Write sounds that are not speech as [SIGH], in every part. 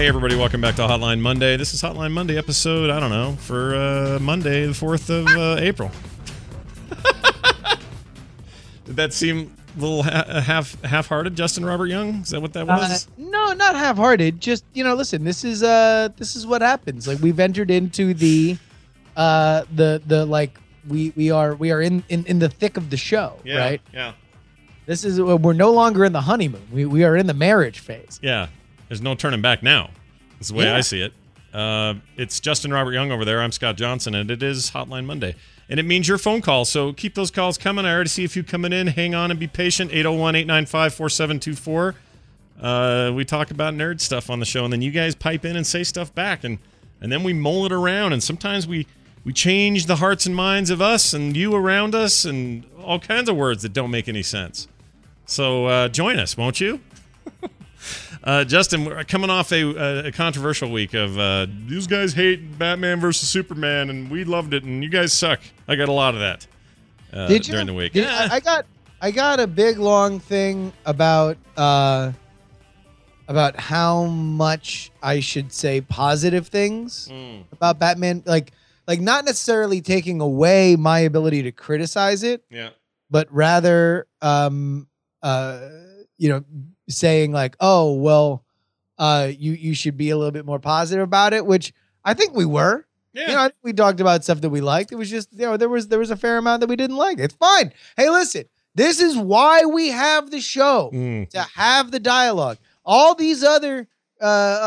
Hey, everybody, welcome back to Hotline Monday. This is Hotline Monday episode, I don't know, for uh, Monday, the 4th of uh, April. [LAUGHS] Did that seem a little ha- half half-hearted, Justin Robert Young? Is that what that Uh, was? no, not half-hearted. Just you know, listen. This is uh, this is what happens. Like we've entered into the, uh, the the like we we are we are in in, in the thick of the show, yeah, right? Yeah. This is we're no longer in the honeymoon. We we are in the marriage phase. Yeah. There's no turning back now. That's the way Yeah. I see it. Uh, it's Justin Robert Young over there. I'm Scott Johnson, and it is Hotline Monday. And it means your phone call. So keep those calls coming. I already see a few coming in. Hang on and be patient. 801 895 4724. Uh, We talk about nerd stuff on the show, and then you guys pipe in and say stuff back. And, and then we mull it around. And sometimes we, we change the hearts and minds of us and you around us and all kinds of words that don't make any sense. So uh, join us, won't you? Uh, Justin, we're coming off a, a controversial week of uh, these guys hate Batman versus Superman, and we loved it, and you guys suck. I got a lot of that uh, Did you during the week. Yeah. I, I got I got a big long thing about uh about how much I should say positive things Mm. about Batman. Like like not necessarily taking away my ability to criticize it, yeah. but rather um uh you know saying like oh well uh you you should be a little bit more positive about it which i think we were Yeah. you know I think we talked about stuff that we liked it was just you know there was there was a fair amount that we didn't like it's fine hey listen this is why we have the show Mm. to have the dialogue all these other uh,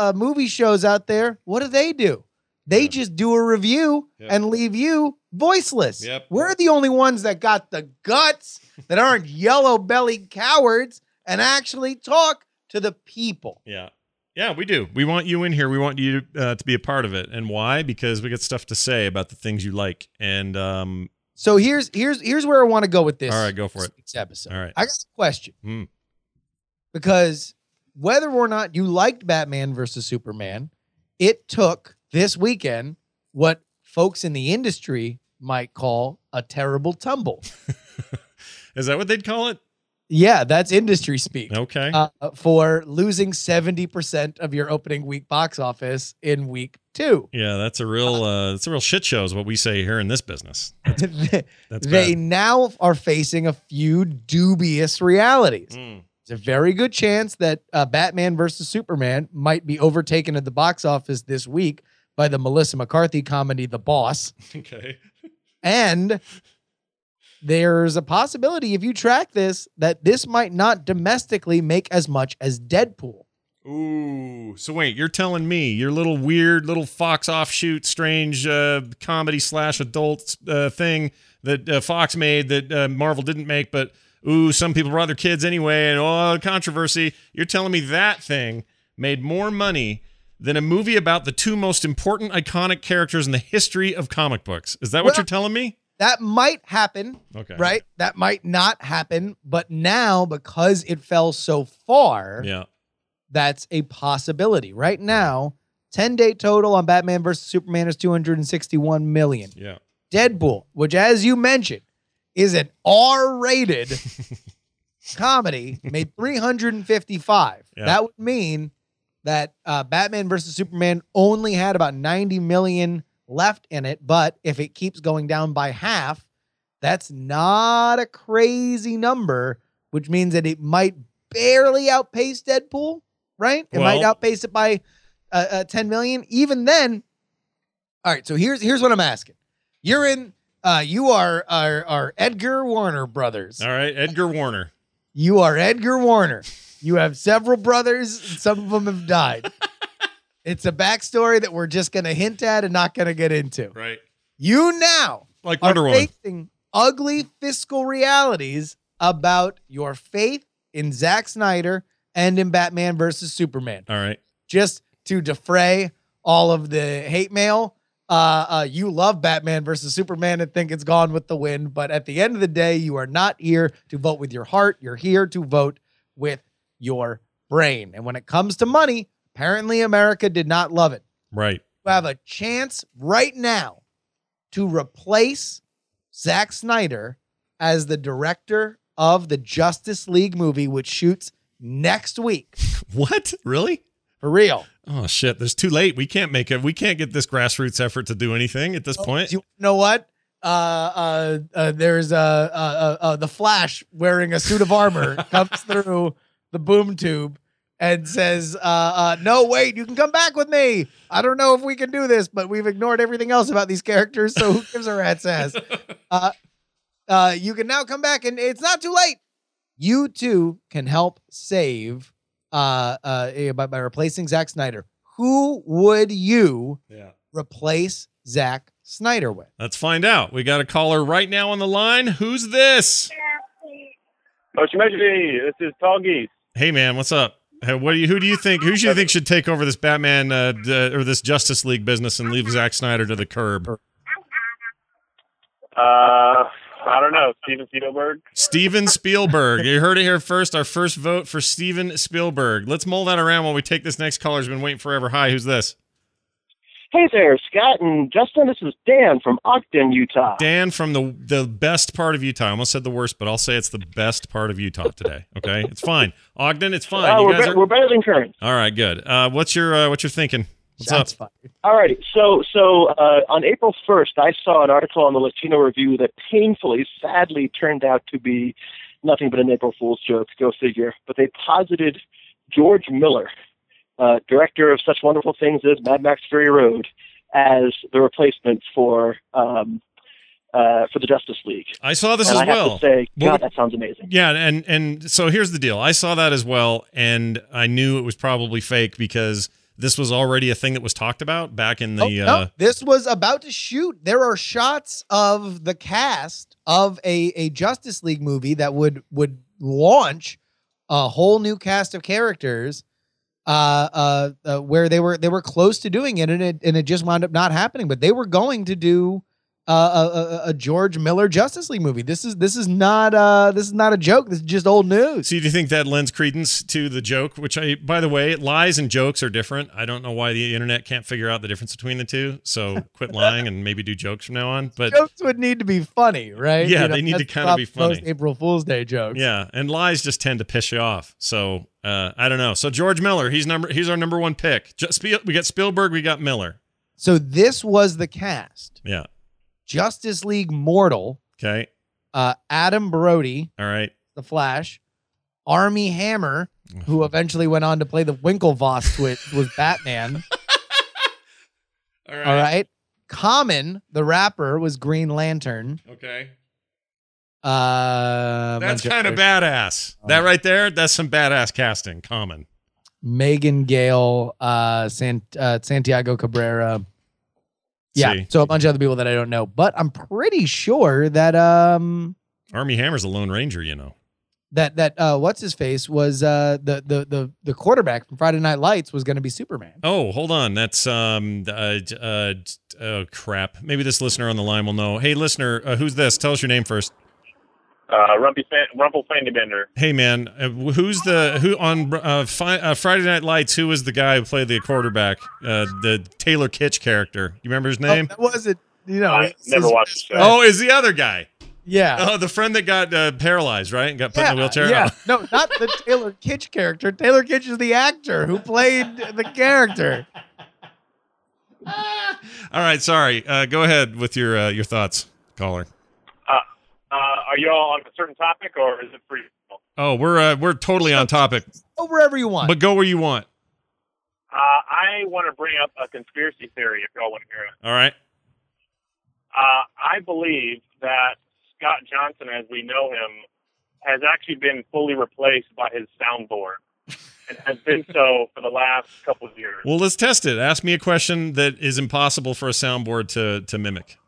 uh movie shows out there what do they do they Yeah. just do a review Yep. and leave you voiceless Yep. we're the only ones that got the guts that aren't yellow bellied cowards and actually talk to the people. Yeah. Yeah, we do. We want you in here. We want you uh, to be a part of it. And why? Because we got stuff to say about the things you like. And um, So here's here's here's where I want to go with this. All right, go for it. Episode. All right. I got a question Hmm. because whether or not you liked Batman versus Superman, it took this weekend what folks in the industry might call a terrible tumble. [LAUGHS] is that what they'd call it? Yeah, that's industry speak. Okay. uh, for losing 70% of your opening week box office in week two. yeah, that's a real uh, that's a real shit show, is what we say here in this business. [LAUGHS] they That's they now are facing a few dubious realities. Mm. There's a very good chance that uh, Batman versus Superman might be overtaken at the box office this week by the Melissa McCarthy comedy The Boss. [LAUGHS] Okay. And there's a possibility, if you track this, that this might not domestically make as much as Deadpool. Ooh. So wait, you're telling me your little weird little Fox offshoot, strange uh, comedy slash adult uh, thing that uh, Fox made that uh, Marvel didn't make, but ooh, some people brought their kids anyway, and oh, controversy. You're telling me that thing made more money than a movie about the two most important iconic characters in the history of comic books. Is that what Well- you're telling me? That might happen. Okay. right? That might not happen, but now because it fell so far, Yeah. that's a possibility. Right now, 10 day total on Batman versus Superman is 261 million. Yeah. Deadpool, which as you mentioned, is an R-rated [LAUGHS] comedy, made 355. Yeah. That would mean that uh, Batman versus Superman only had about 90 million left in it, but if it keeps going down by half, that's not a crazy number, which means that it might barely outpace Deadpool, right? It might outpace it by uh, uh, 10 million. Even then, all right. So here's here's what I'm asking. You're in. Uh, you are are are Edgar Warner brothers. All right. Edgar Warner. You are Edgar Warner. You have several brothers, some of them have died. [LAUGHS] it's a backstory that we're just going to hint at and not going to get into. Right. You now Like are Wonder Woman. facing ugly fiscal realities about your faith in Zack Snyder and in Batman versus Superman. All right. Just to defray all of the hate mail, uh, uh, you love Batman versus Superman and think it's gone with the wind. But at the end of the day, you are not here to vote with your heart. You're here to vote with your brain. And when it comes to money, apparently America did not love it. Right. You have a chance right now to replace Zack Snyder as the director of the Justice League movie, which shoots next week. [LAUGHS] What? Really? For real. Oh shit! There's too late. We can't make it. We can't get this grassroots effort to do anything at this Oh, point. you know what? Uh, uh, uh, there's uh, uh, uh, uh, the Flash wearing a suit of armor [LAUGHS] comes through the boom tube and says, uh, uh, "No, wait, you can come back with me. I don't know if we can do this, but we've ignored everything else about these characters, so who gives a rat's ass? [LAUGHS] Uh, uh, you can now come back, and it's not too late. You too can help save uh, uh, eh, by, by replacing Zack Snyder. Who would you yeah. replace Zack Snyder with? Let's find out. We got a caller right now on the line. Who's this? Moshi Moshi, this is Tall Geese. Hey man, what's up? Hey, what do you? Who do you think? Who do you think should take over this Batman uh, d- or this Justice League business and leave Zack Snyder to the curb? Uh, I don't know, Steven Spielberg. Steven Spielberg. You heard it here first. Our first vote for Steven Spielberg. Let's mull that around while we take this next caller's been waiting forever. Hi, who's this? Hey there, Scott and Justin. This is Dan from Ogden, Utah. Dan from the the best part of Utah. I almost said the worst, but I'll say it's the best part of Utah today. Okay, it's fine. Ogden, it's fine. Uh, You we're, guys be- are we're better than current. all right. Good. Uh, what's your uh, what you're thinking? What's Shots up? fired. Alrighty, so so uh, on April first, I saw an article on the Latino Review that painfully, sadly, turned out to be nothing but an April Fool's joke. Go figure. But they posited George Miller, uh, director of such wonderful things as Mad Max Fury Road, as the replacement for um, uh, for the Justice League. I saw this and as I have well. to say, God, would- that sounds amazing. Yeah, and and so here's the deal. I saw that as well, and I knew it was probably fake because this was already a thing that was talked about back in the. Oh, no, uh, this was about to shoot. There are shots of the cast of a, a Justice League movie that would would launch a whole new cast of characters uh, uh, uh, where they were they were close to doing it and it and it just wound up not happening. But they were going to do uh, a, a, a George Miller Justice League movie. This is this is not uh this is not a joke. This is just old news. So do you think that lends credence to the joke? Which I, by the way, lies and jokes are different. I don't know why the internet can't figure out the difference between the two. So [LAUGHS] quit lying and maybe do jokes from now on. But Jokes would need to be funny, right? Yeah, they need to kinda not be most funny. April Fool's Day jokes. yeah, and lies just tend to piss you off. So uh, I don't know. So George Miller, he's number, he's our number one pick. Just we got Spielberg, we got Miller. So this was the cast. Yeah. Justice League Mortal, Okay. uh, Adam Brody, All right. the Flash, Armie Hammer, who [LAUGHS] eventually went on to play the Winklevoss twit, was Batman. [LAUGHS] All right. All right. Common, the rapper, was Green Lantern. Okay. Uh, That's kind of badass. That right there, that's some badass casting. Common. Megan Gale, uh, San, uh, Santiago Cabrera. Yeah, See. so a bunch of other people that I don't know, but I'm pretty sure that um Armie Hammer's a Lone Ranger, you know. that that uh what's his face was uh the the the the quarterback from Friday Night Lights was going to be Superman. Oh, hold on. That's um uh, uh oh crap. Maybe this listener on the line will know. Hey listener, uh, who's this? Tell us your name first. Uh, Rumpy Fan- Rumple Bender. Hey man, uh, who's the who on uh, fi- uh, Friday Night Lights? Who was the guy who played the quarterback? Uh, the Taylor Kitsch character. You remember his name? Oh, that was it. You know, I never his watched the show. Oh, is the other guy? yeah. Oh, the friend that got uh, paralyzed, right? And got put yeah, in a wheelchair. Yeah, Oh. no, not the [LAUGHS] Taylor Kitsch character. Taylor Kitsch is the actor who played the character. All right, sorry. Uh, go ahead with your uh, your thoughts, caller. Uh, are you all on a certain topic or is it free? Oh, we're uh, we're totally on topic, Go wherever you want. but go where you want. Uh, I want to bring up a conspiracy theory if y'all want to hear it. All right. Uh, I believe that Scott Johnson, as we know him, has actually been fully replaced by his soundboard and has been so for the last couple of years. Well, let's test it. Ask me a question that is impossible for a soundboard to to mimic.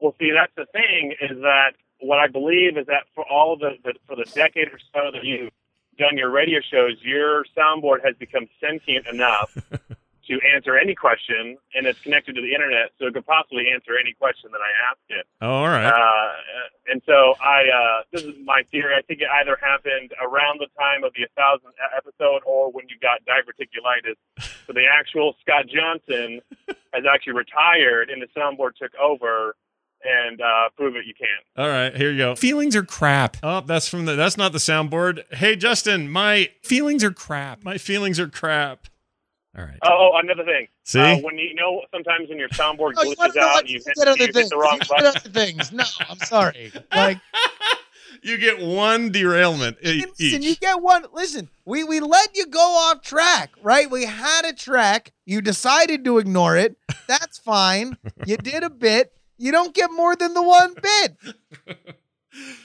Well, see, that's the thing is that what I believe is that for all the, the for the decade or so that you've done your radio shows, your soundboard has become sentient enough [LAUGHS] to answer any question, and it's connected to the internet, so it could possibly answer any question that I ask it. Oh, all right. Uh, and so I, uh, this is my theory. I think it either happened around the time of the 1000th episode or when you got diverticulitis. So the actual Scott Johnson [LAUGHS] has actually retired and the soundboard took over and, uh, prove it you can. All right, here you go. Feelings are crap. Oh, that's from the. That's not the soundboard. Hey, Justin, my feelings are crap. My feelings are crap. All right. Oh, oh, another thing. See? Uh, when you know, sometimes when your soundboard Oh, you glitches to know out you You hit, get you other hit things. the wrong button. other things. No, I'm sorry. [LAUGHS] Like, you get one derailment listen, you get one. Listen, we we let you go off track, right? We had a track. You decided to ignore it. That's fine. You did a bit. You don't get more than the one bit. [LAUGHS]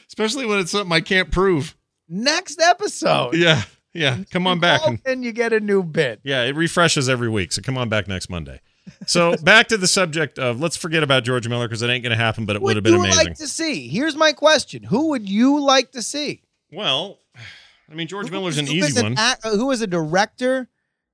Especially when it's something I can't prove. Next episode. Yeah. Yeah. Come on back. And, and you get a new bit. yeah, it refreshes every week. So come on back next Monday. So [LAUGHS] back to the subject of let's forget about George Miller because it ain't going to happen, but it would have been you amazing. like to see? Here's my question: Who would you like to see? well, I mean, George Who- Miller's an easy one. ac- uh, who is a director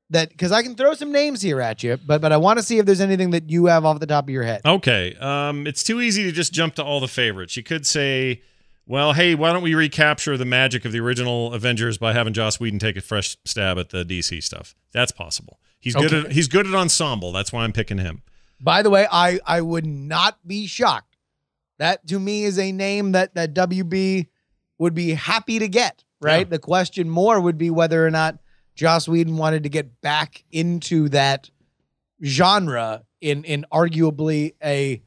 that? Because I can throw some names here at you, but but I want to see if there's anything that you have off the top of your head. Okay. Um, it's too easy to just jump to all the favorites. You could say, well, hey, why don't we recapture the magic of the original Avengers by having Joss Whedon take a fresh stab at the DC stuff? That's possible. He's good at he's good at ensemble. That's why I'm picking him. By the way, I I would not be shocked. That to me is a name that that WB would be happy to get. Right. Yeah. The question more would be whether or not Joss Whedon wanted to get back into that genre in in arguably a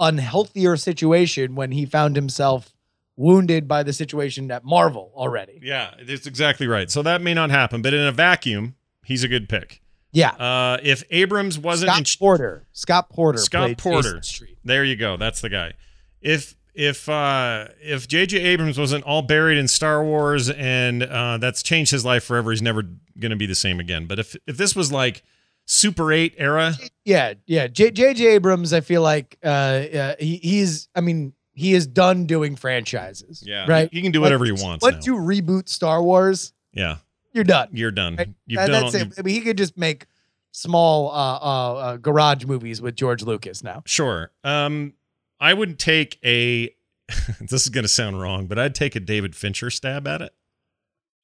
unhealthier situation when he found himself wounded by the situation at Marvel already. Yeah, that's exactly right. So that may not happen, but in a vacuum, he's a good pick. Yeah. Uh, if Abrams wasn't Scott in Porter. Scott Porter. Scott Porter. There you go. That's the guy. If if uh if J.J. Abrams wasn't all buried in Star Wars and uh that's changed his life forever, he's never gonna be the same again. But if if this was like Super Eight era, Yeah, yeah. J- J.J. Abrams, I feel like uh, uh, he he's. I mean, he is done doing franchises. yeah, right. he can do whatever he wants. Once now. you reboot Star Wars, yeah, you're done. you're done. Right. You've That- done. that's all- it. I mean, he could just make small uh, uh, uh, garage movies with George Lucas now. Sure. Um, I would take a. [LAUGHS] this is gonna sound wrong, but I'd take a David Fincher stab at it.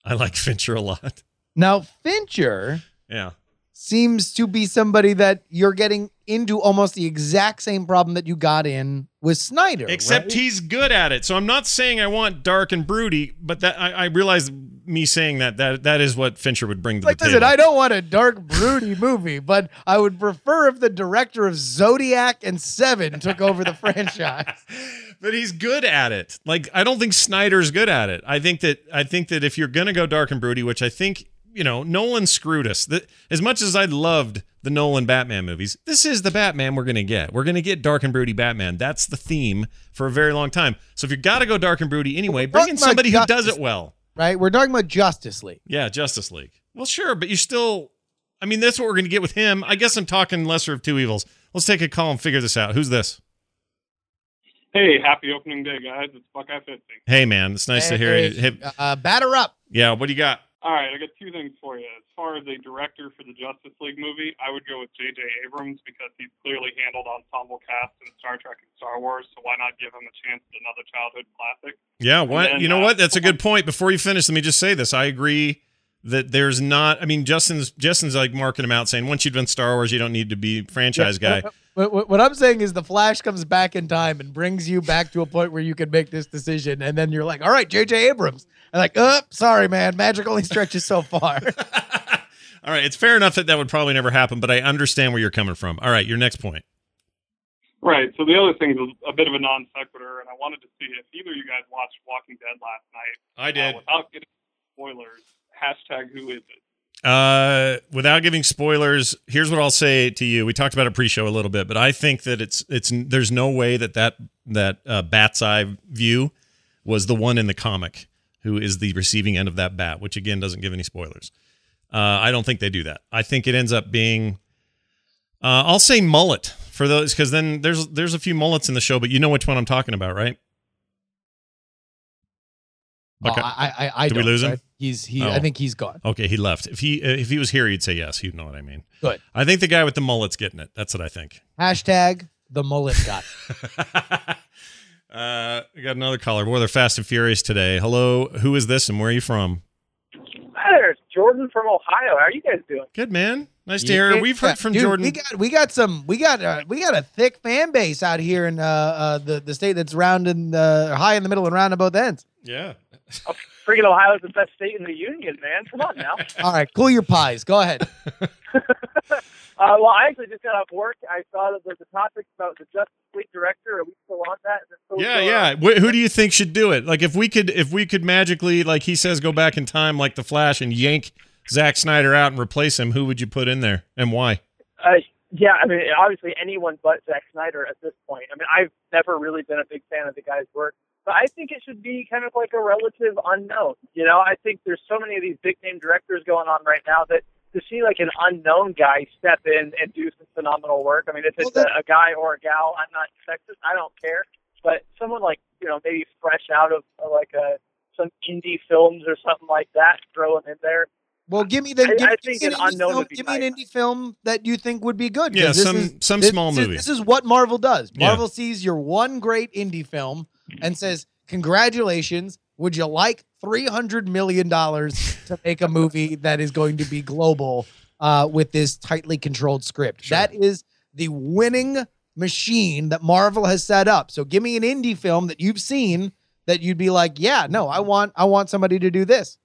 I like [LAUGHS] Fincher a lot. Now Fincher Yeah. seems to be somebody that you're getting into almost the exact same problem that you got in with Snyder. Except right? he's good at it. So I'm not saying I want dark and broody, but that I, I realize me saying that that that is what Fincher would bring to like, the listen, table. I don't want a dark, broody [LAUGHS] movie, but I would prefer if the director of Zodiac and Seven took over the [LAUGHS] franchise. but he's good at it. Like I don't think Snyder's good at it. I think that I think that if you're gonna go dark and broody, which I think you know, Nolan screwed us. That as much as I loved the Nolan Batman movies, this is the Batman we're gonna get. We're gonna get dark and broody Batman. That's the theme for a very long time. So if you got to go dark and broody anyway, bring in somebody who does it well. Right? We're talking about Justice League. Yeah, Justice League. Well, sure, but you still. I mean, that's what we're going to get with him. I guess I'm talking lesser of two evils. Let's take a call and figure this out. Who's this? Hey, happy opening day, guys. It's Buckeye Fisting. Hey, man, it's nice to hear you. Hey, Hey, uh, batter up. yeah, what do you got? All right, I got two things for you. As far as a director for the Justice League movie, I would go with J.J. Abrams because he's clearly handled ensemble casts in Star Trek and Star Wars, so why not give him a chance at another childhood classic? Yeah, what? then, you know uh, what? That's a good point. Before you finish, let me just say this. I agree that there's not. I mean, Justin's Justin's like marking him out, saying once you've done Star Wars, you don't need to be franchise guy. But what, what I'm saying is the Flash comes back in time and brings you back to a point where you can make this decision, and then you're like, "All right, J.J. Abrams." And like, "Uh, sorry, man, magic only stretches so far." [LAUGHS] All right, it's fair enough that that would probably never happen, but I understand where you're coming from. All right, your next point. Right. So the other thing is a bit of a non sequitur, and I wanted to see if either of you guys watched Walking Dead last night. I did. Uh, without getting spoilers, hashtag who is it? Uh, without giving spoilers, here's what I'll say to you. We talked about it pre-show a little bit, but I think that it's it's there's no way that that that uh, bat's eye view was the one in the comic who is the receiving end of that bat, which again doesn't give any spoilers. Uh, I don't think they do that. I think it ends up being. Uh, I'll say mullet for those because then there's there's a few mullets in the show, but you know which one I'm talking about, right? Oh, Okay. I, I, I Did we don't, lose him? right? He's he. Oh. I think he's gone. Okay, he left. If he uh, if he was here, he'd say yes. You'd know what I mean. Good. I think the guy with the mullet's getting it. That's what I think. Hashtag the mullet guy. [LAUGHS] uh, we got another caller. Boy, they're fast and furious today. Hello, who is this and where are you from? Hi there, it's Jordan from Ohio. How are you guys doing? Good man. Nice to hear. We've heard from Dude, Jordan. We got we got some we got uh, we got a thick fan base out here in uh, uh the the state that's round in the high in the middle and round at both ends. Yeah. Freaking Ohio's the best state in the union, man. Come on now. [LAUGHS] All right, cool your pies. Go ahead. [LAUGHS] Uh, well, I actually just got off work. I saw that there's a topic about the Justice League director. Are we still on that? still Yeah, yeah. Wh- who do you think should do it? Like if we could if we could magically like he says go back in time like the Flash and yank Zack Snyder out and replace him, who would you put in there and why? Uh, yeah, I mean, obviously anyone but Zack Snyder at this point. I mean, I've never really been a big fan of the guy's work, but I think it should be kind of like a relative unknown. You know, I think there's so many of these big name directors going on right now that to see like an unknown guy step in and do some phenomenal work. I mean, if it's Well, a, a guy or a gal, I'm not sexist. I don't care. But someone like you know maybe fresh out of uh, like a some indie films or something like that, throw him in there. Well, give me the. Give, I give think me an an indie film, would be give me an indie film that you think would be good. Yeah, this some is- some this- small this movie. This is what Marvel does. Yeah. Marvel sees your one great indie film and says, "Congratulations! Would you like three hundred million dollars to make a movie that is going to be global uh, with this tightly controlled script?" Sure. That is the winning machine that Marvel has set up. So, give me an indie film that you've seen that you'd be like, "Yeah, no, I want, I want somebody to do this."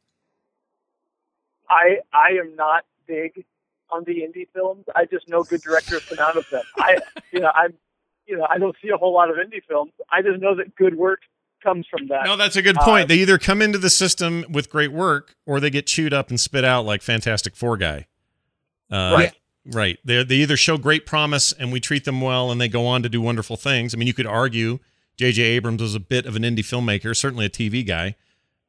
I I am not big on the indie films. I just know good directors come out of them. I you know I'm you know I don't see a whole lot of indie films. I just know that good work comes from that. No, that's a good Uh, point. they either come into the system with great work or they get chewed up and spit out like Fantastic Four guy. Uh, Right. Right. They they either show great promise and we treat them well and they go on to do wonderful things. I mean, you could argue J.J. Abrams was a bit of an indie filmmaker, certainly a TV guy,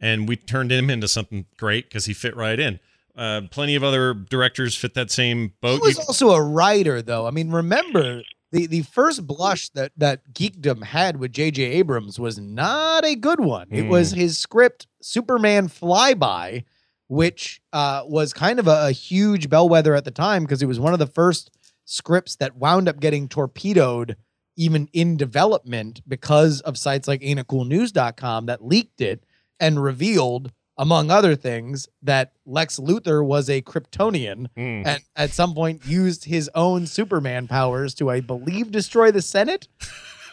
and we turned him into something great because he fit right in. Uh, plenty of other directors fit that same boat. He was You- also a writer, though. I mean, remember the the first blush that that geekdom had with J.J. Abrams was not a good one. It Mm. was his script Superman Flyby, which uh, was kind of a, a huge bellwether at the time because it was one of the first scripts that wound up getting torpedoed even in development because of sites like ain'tcoolnews.com that leaked it and revealed among other things that Lex Luthor was a Kryptonian Mm. and at some point used his own Superman powers to, I believe, destroy the Senate.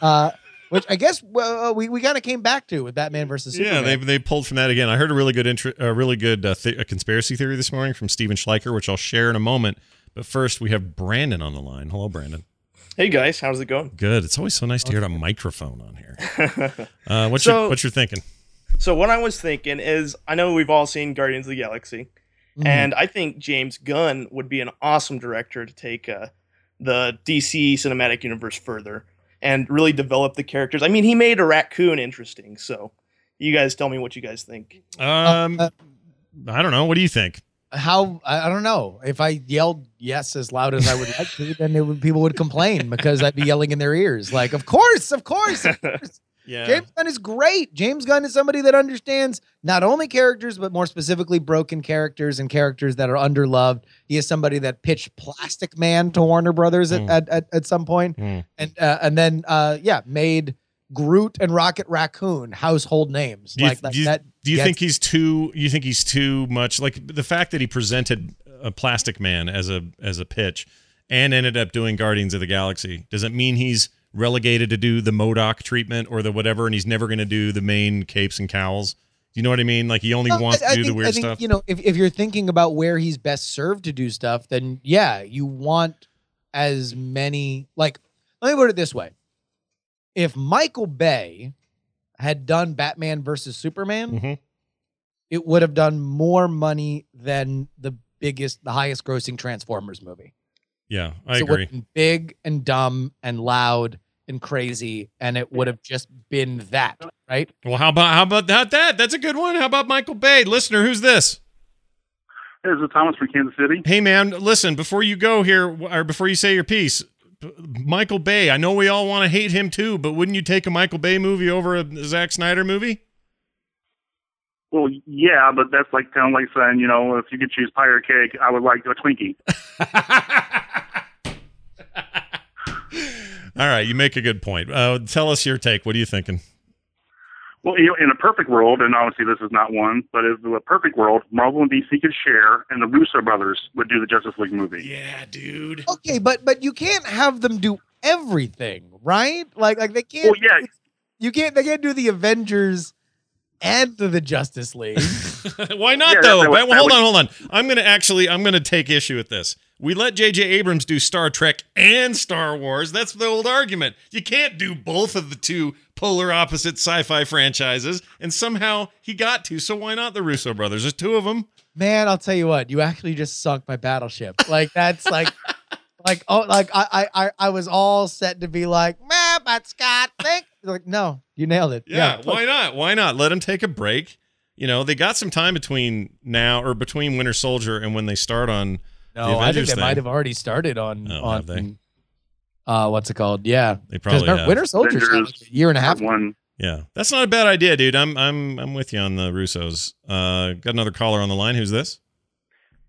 Uh, which I guess well, uh, we, we kind of came back to with Batman versus Superman. Yeah, they they pulled from that again. I heard a really good intro, a really good uh, th- a conspiracy theory this morning from Steven Schleicher, which I'll share in a moment. But first, we have Brandon on the line. Hello, Brandon. Hey guys, how's it going? Good. It's always so nice to hear a microphone on here. [LAUGHS] Uh, what's So- your what's your thinking? So what I was thinking is, I know we've all seen Guardians of the Galaxy, Mhm. and I think James Gunn would be an awesome director to take uh, the DC cinematic universe further and really develop the characters. I mean, he made a raccoon interesting, so you guys tell me what you guys think. Um, uh, I don't know. What do you think? How I I don't know if I yelled yes as loud as I would like to, then it would, people would complain because I'd be yelling in their ears. Like, of course, of course, of [LAUGHS] course. Yeah. James Gunn is great. James Gunn is somebody that understands not only characters, but more specifically broken characters and characters that are underloved. He is somebody that pitched Plastic Man to Warner Brothers at, Mm. at, at, at some point. Mm. and uh, and then uh, yeah, made Groot and Rocket Raccoon household names. Do you, like that. do you, do you gets- think he's too? You think he's too much? Like the fact that he presented a Plastic Man as a as a pitch and ended up doing Guardians of the Galaxy. Does it mean he's relegated to do the MODOK treatment or the whatever, and he's never going to do the main capes and cowls? Do you know what I mean? Like he only wants I- I to do think- the weird think, stuff. You know, if, if you're thinking about where he's best served to do stuff, then yeah, you want as many. Like, let me put it this way: if Michael Bay had done Batman versus Superman, Mhm. it would have done more money than the biggest, the highest grossing Transformers movie. yeah, I So agree. big and dumb and loud and crazy, and it would have just been that, right? Well, how about how about that? That that's a good one. How about Michael Bay, listener? Who's this? This is Thomas from Kansas City. Hey man, listen, before you go here or before you say your piece, Michael Bay, I know we all want to hate him too, but wouldn't you take a Michael Bay movie over a Zack Snyder movie? Well, yeah, but that's like kind of like saying, you know, if you could choose pie or cake, I would like a Twinkie. [LAUGHS] all right, you make a good point. Uh, tell us your take. What are you thinking? Well, you know, in a perfect world, and obviously this is not one, but in a perfect world, Marvel and DC could share, and the Russo brothers would do the Justice League movie. Yeah, dude. Okay, but but you can't have them do everything, right? Like like they can't. Well, yeah. You can't. They can't do the Avengers and the Justice League. [LAUGHS] Why not Yeah, though? that would- Well, that hold would- on, hold on. I'm gonna actually I'm gonna take issue with this. We let J.J. Abrams do Star Trek and Star Wars. That's the old argument. You can't do both of the two polar opposite sci-fi franchises, and somehow he got to. So why not the Russo brothers? There's two of them. Man, I'll tell you what, you actually just sunk my battleship. Like that's like [LAUGHS] like oh like I I I- I was all set to be like, man, but Scott, think like, no, you nailed it. Yeah, why not? Why not? Let him take a break. You know, they got some time between now or between Winter Soldier and when they start on. No, the I think they thing. might have already started on Oh, on have they? uh what's it called? Yeah. They probably have. Winter Soldier Avengers a year and a half. One. Yeah, that's not a bad idea, dude. I'm I'm I'm with you on the Russos. Uh, got another caller on the line. Who's this?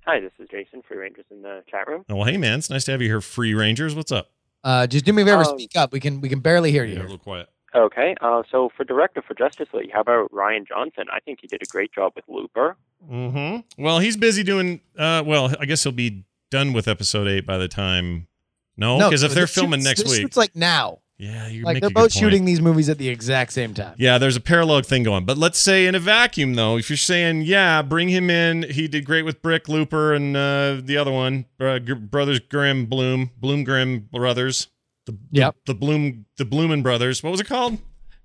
Hi, this is Jason, Free Rangers in the chat room. Oh, well, hey man, it's nice to have you here, Free Rangers. What's up? Uh just do me a favor, Um, speak up. We can we can barely hear You're a little quiet. Okay, uh, so for director for Justice League, how about Rian Johnson? I think he did a great job with Looper. Mm-hmm. Well, he's busy doing. Uh, well, I guess he'll be done with episode eight by the time. No, because if they're filming shoots- next week, it's like now. yeah, you Like make they're both shooting these movies at the exact same time. Yeah, there's a parallel thing going. But let's say in a vacuum, though, if you're saying, yeah, bring him in, he did great with Brick Looper and uh, the other one, uh, Gr- Brothers Grimm, Bloom, Bloom Grimm Brothers. The, Yep. The, the Bloom, the Bloomin' Brothers. What was it called?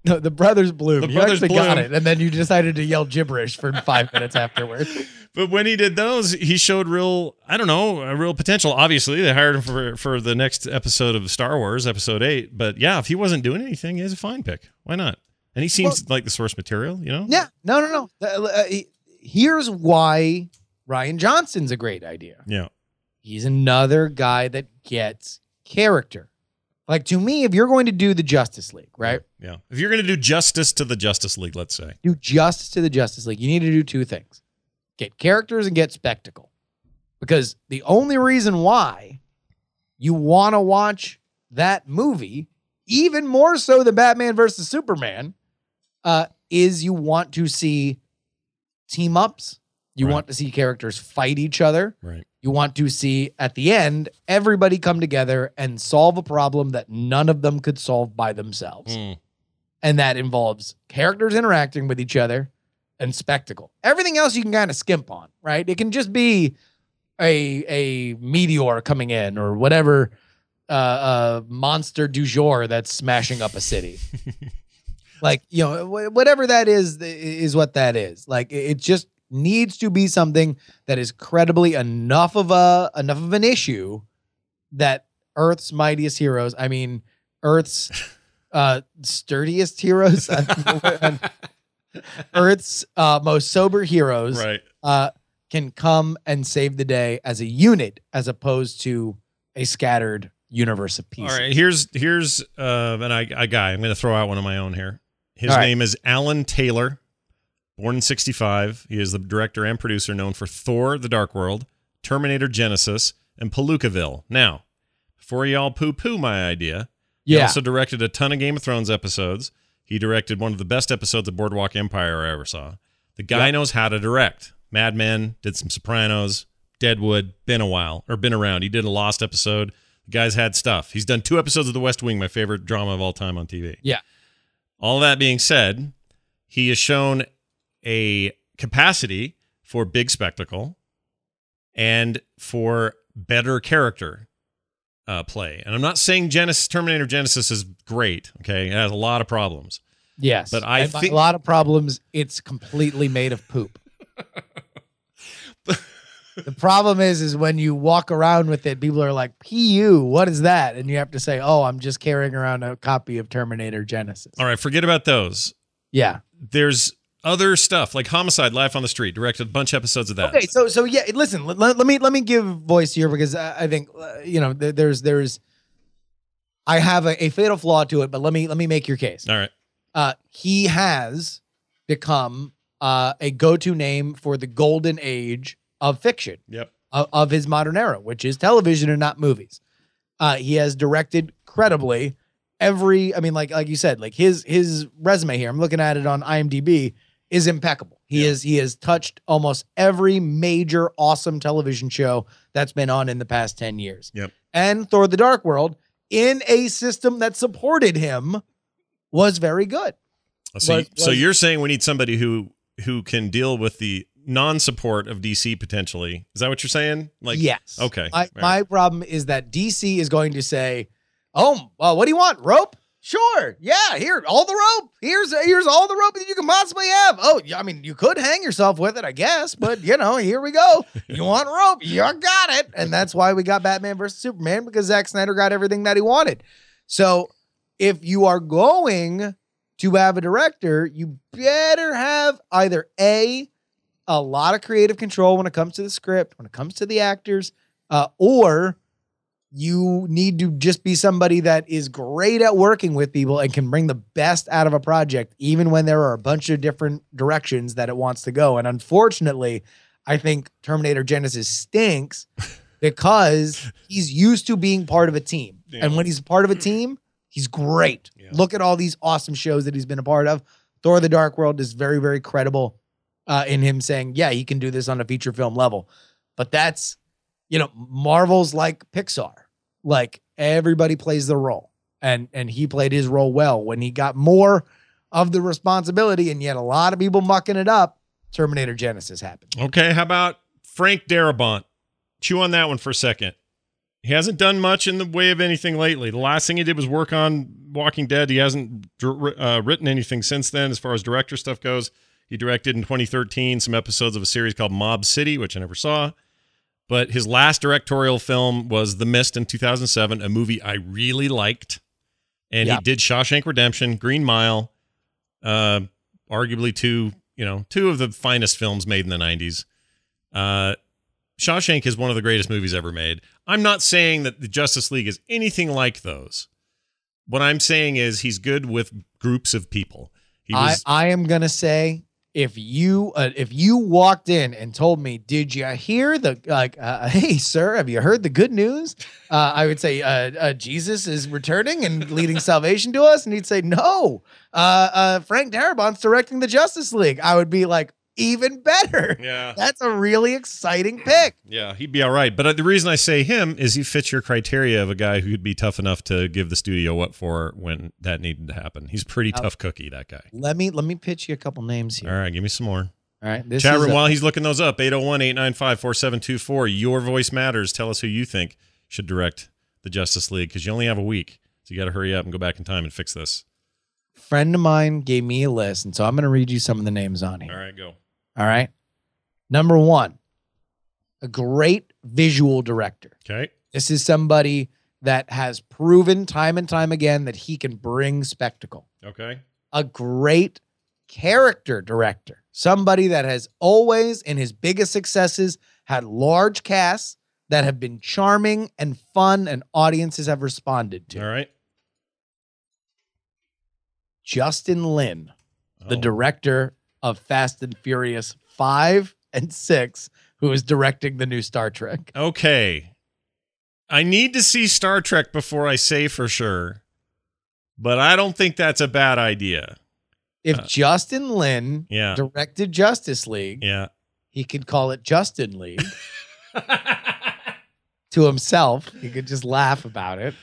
No, the Brothers Bloom. The you Brothers actually got it, and then you decided to yell gibberish for five [LAUGHS] minutes afterwards. But when he did those, he showed real, I don't know, a real potential. Obviously, they hired him for for the next episode of Star Wars, episode eight. But yeah, if he wasn't doing anything, he's a fine pick. Why not? And he seems like the source material, you know? Yeah, no, no, no. Uh, here's why Rian Johnson's a great idea. Yeah. He's another guy that gets character. Like to me, if you're going to do the Justice League, right? Yeah. If you're going to do justice to the Justice League, let's say. Do justice to the Justice League. You need to do two things: get characters and get spectacle. Because the only reason why you want to watch that movie, even more so than Batman versus Superman, uh, is you want to see team ups. You Right. want to see characters fight each other. Right. You want to see at the end everybody come together and solve a problem that none of them could solve by themselves. Mm. And that involves characters interacting with each other and spectacle. Everything else you can kind of skimp on, right? It can just be a a meteor coming in or whatever uh, uh monster du jour that's smashing up a city. [LAUGHS] like, you know, whatever that is is what that is. Like it it just needs to be something that is credibly enough of a enough of an issue that Earth's mightiest heroes, I mean Earth's [LAUGHS] uh sturdiest heroes, Earth's uh most sober heroes Right. uh can come and save the day as a unit as opposed to a scattered universe of pieces. All right. Here's here's uh an, a, a guy. I'm going to throw out one of my own here. His All right. name is Alan Taylor, born in 65. He is the director and producer known for Thor: The Dark World, Terminator Genisys, and Palookaville. Now, before y'all poo-poo my idea, he also directed a ton of Game of Thrones episodes. He directed one of the best episodes of Boardwalk Empire I ever saw. The guy Yeah. knows how to direct. Mad Men, did some Sopranos, Deadwood, been a while, or been around. He did a Lost episode. The guy's had stuff. He's done two episodes of The West Wing, my favorite drama of all time on TV. Yeah. All that being said, he has shown a capacity for big spectacle and for better character uh, play. And I'm not saying Genisys Terminator Genisys is great. Okay, it has a lot of problems. Yes. But I think- a lot of problems, it's completely made of poop. [LAUGHS] the problem is, is when you walk around with it, people are like, "Pu, what is that?" And you have to say, "Oh, I'm just carrying around a copy of Terminator Genisys." All right, forget about those. Yeah. There's other stuff like Homicide, Life on the Street. Directed a bunch of episodes of that. Okay, so so yeah, listen. Let, let me let me give voice here because I, I think uh, you know there, there's there's I have a, a fatal flaw to it, but let me let me make your case. All right. Uh, he has become uh, a go-to name for the golden age of fiction Yep. of, of his modern era, which is television and not movies. Uh, he has directed credibly every. I mean, like like you said, like his his resume here. I'm looking at it on IMDb is impeccable. He is he has touched almost every major awesome television show that's been on in the past ten years. Yep. And Thor: The Dark World in a system that supported him was very good. So, Was- so was- you're saying we need somebody who who can deal with the non-support of DC potentially? Is that what you're saying? Like, yes. okay, My, all right. my problem is that DC is going to say, "Oh, well, what do you want? Rope? Sure. Yeah. Here, all the rope. Here's here's all the rope that you can possibly have. Oh, I mean, you could hang yourself with it, I guess, but you know, here we go. You want rope? You got it. And that's why we got Batman versus Superman because Zack Snyder got everything that he wanted. So, if you are going to have a director, you better have either a a lot of creative control when it comes to the script, when it comes to the actors, uh, or you need to just be somebody that is great at working with people and can bring the best out of a project, even when there are a bunch of different directions that it wants to go. And unfortunately, I think Terminator Genisys stinks [LAUGHS] because he's used to being part of a team. Yeah. And when he's part of a team, he's great. Yeah. Look at all these awesome shows that he's been a part of. Thor the Dark World is very, very credible uh, in him saying, yeah, he can do this on a feature film level. But that's, you know, Marvel's like Pixar. Like everybody plays their role. And and he played his role well. When he got more of the responsibility and yet a lot of people mucking it up, Terminator Genisys happened. Okay, how about Frank Darabont? Chew on that one for a second. He hasn't done much in the way of anything lately. The last thing he did was work on Walking Dead. He hasn't uh, written anything since then, as far as director stuff goes. He directed in 2013 some episodes of a series called Mob City, which I never saw. But his last directorial film was The Mist in 2007, a movie I really liked. And Yeah. he did Shawshank Redemption, Green Mile, uh, arguably two, you know, two of the finest films made in the 90s. Uh, Shawshank is one of the greatest movies ever made. I'm not saying that the Justice League is anything like those. What I'm saying is he's good with groups of people. Was I, I am gonna say if you uh, if you walked in and told me, did you hear the like? Uh, [LAUGHS] hey, sir, have you heard the good news? Uh, I would say uh, uh, Jesus is returning and leading salvation to us, and he'd say no. Uh, Frank Darabont's directing the Justice League. I would be like, even better. yeah, That's a really exciting pick. yeah, he'd be all right. But uh, the reason I say him is he fits your criteria of a guy who'd be tough enough to give the studio what for when that needed to happen. He's a pretty Oh. tough cookie, that guy. Let me let me pitch you a couple names here. All right, give me some more. All right, this Chat room, a- while he's looking those up, 801 895 4724. Your voice matters. Tell us who you think should direct the Justice League because you only have a week. So you got to hurry up and go back in time and fix this. friend of mine gave me a list, and so I'm going to read you some of the names on here. All right, go. All right. Number one, a great visual director. Okay. This is somebody that has proven time and time again that he can bring spectacle. Okay. A great character director, somebody that has always, in his biggest successes, had large casts that have been charming and fun, and audiences have responded to. All right. Justin Lin. the Oh. director of Fast and Furious 5 and 6, who is directing the new Star Trek. Okay. I need to see Star Trek before I say for sure, but I don't think that's a bad idea. If Uh, Justin Lin Yeah. directed Justice League, Yeah. he could call it Justin League [LAUGHS] to himself. He could just laugh about it.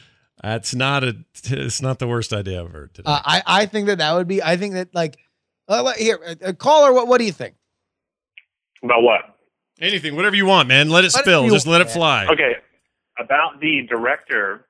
That's not a. It's not the worst idea I've heard today. Uh, I, I think that that would be, I think that like, uh, here, uh, uh, caller, what, what do you think? About what? Anything, whatever you want, man. Let it Whatever spill. you Just let it fly. Okay, about the director.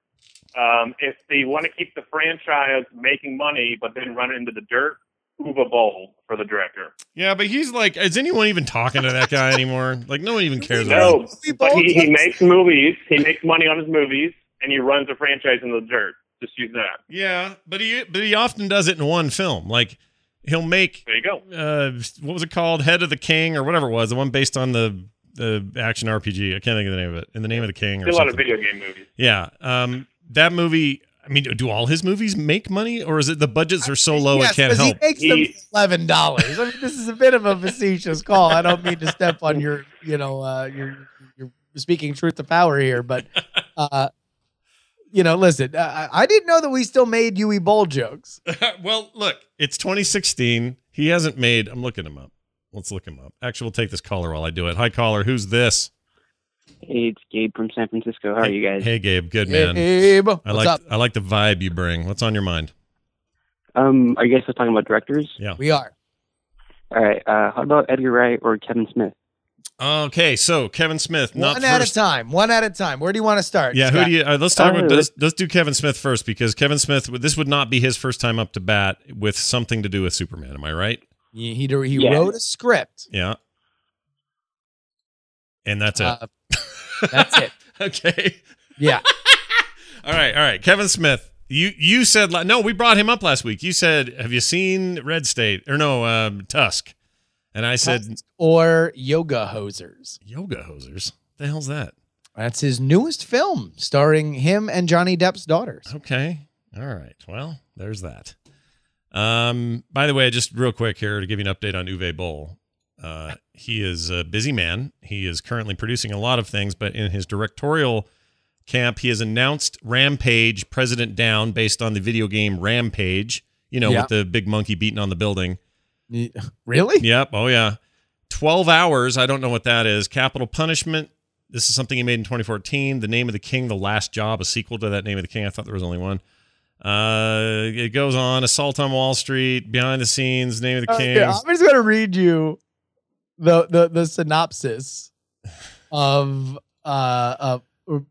Um, if they want to keep the franchise making money, but then run it into the dirt, Uwe Boll for the director. Yeah, but he's like, is anyone even talking to that guy anymore? Like, no one even cares about him. No, but he, he makes movies. He makes money on his movies, and he runs the franchise into the dirt. Just use that. Yeah, but he but he often does it in one film. Like he'll make There you go. uh what was it called? Head of the King or whatever it was, the one based on the the action RPG. I can't think of the name of it. In the name of the King or Did a lot of video game movies. Yeah. Um that movie I mean, do all his movies make money or is it the budgets are so low yes, it can't 'cause help? He makes them He- eleven dollars. I mean, this is a bit of a facetious call. I don't mean to step on your, you know, uh, your your speaking truth to power here, but uh, you know, listen, I, I didn't know that we still made Uwe Boll jokes. [LAUGHS] well, look, it's 2016. He hasn't made I'm looking him up. Let's look him up. Actually, we'll take this caller while I do it. Hi caller, who's this? Hey, it's Gabe from San Francisco. How are you guys? Hey Gabe, good man. Abe, I what's like up? I like the vibe you bring. What's on your mind? Um, are you guys still talking about directors? Yeah. We are. All right. Uh, how about Edgar Wright or Kevin Smith? Okay, so Kevin Smith, not One at a time. One at a time. Where do you want to start? Yeah, who do you? Uh, let's talk about let's, let's do Kevin Smith first because Kevin Smith. This would not be his first time up to bat with something to do with Superman. Am I right? He he, he Yeah. wrote a script. Yeah. And that's it. Uh, that's it. [LAUGHS] okay. Yeah. [LAUGHS] All right. All right. Kevin Smith. You you said no. We brought him up last week. You said, "Have you seen Red State?" Or no, um, Tusk. And I said, or Yoga Hosers. "Yoga hosers." The hell's that? That's his newest film, starring him and Johnny Depp's daughters. Okay. All right. Well, there's that. Um, by the way, just real quick here to give you an update on Uwe Boll. Uh, he is a busy man. He is currently producing a lot of things, but in his directorial camp, he has announced Rampage President Down based on the video game Rampage, you know, Yeah. with the big monkey beating on the building. [LAUGHS] Really? Yep. Oh, yeah. 12 hours. I don't know what that is. Capital Punishment. This is something he made in 2014. The Name of the King, The Last Job, a sequel to that Name of the King. I thought there was only one. Uh, it goes on. Assault on Wall Street, Behind the Scenes, Name of the Uh, King. yeah, I'm just gonna read you the the the synopsis of uh, uh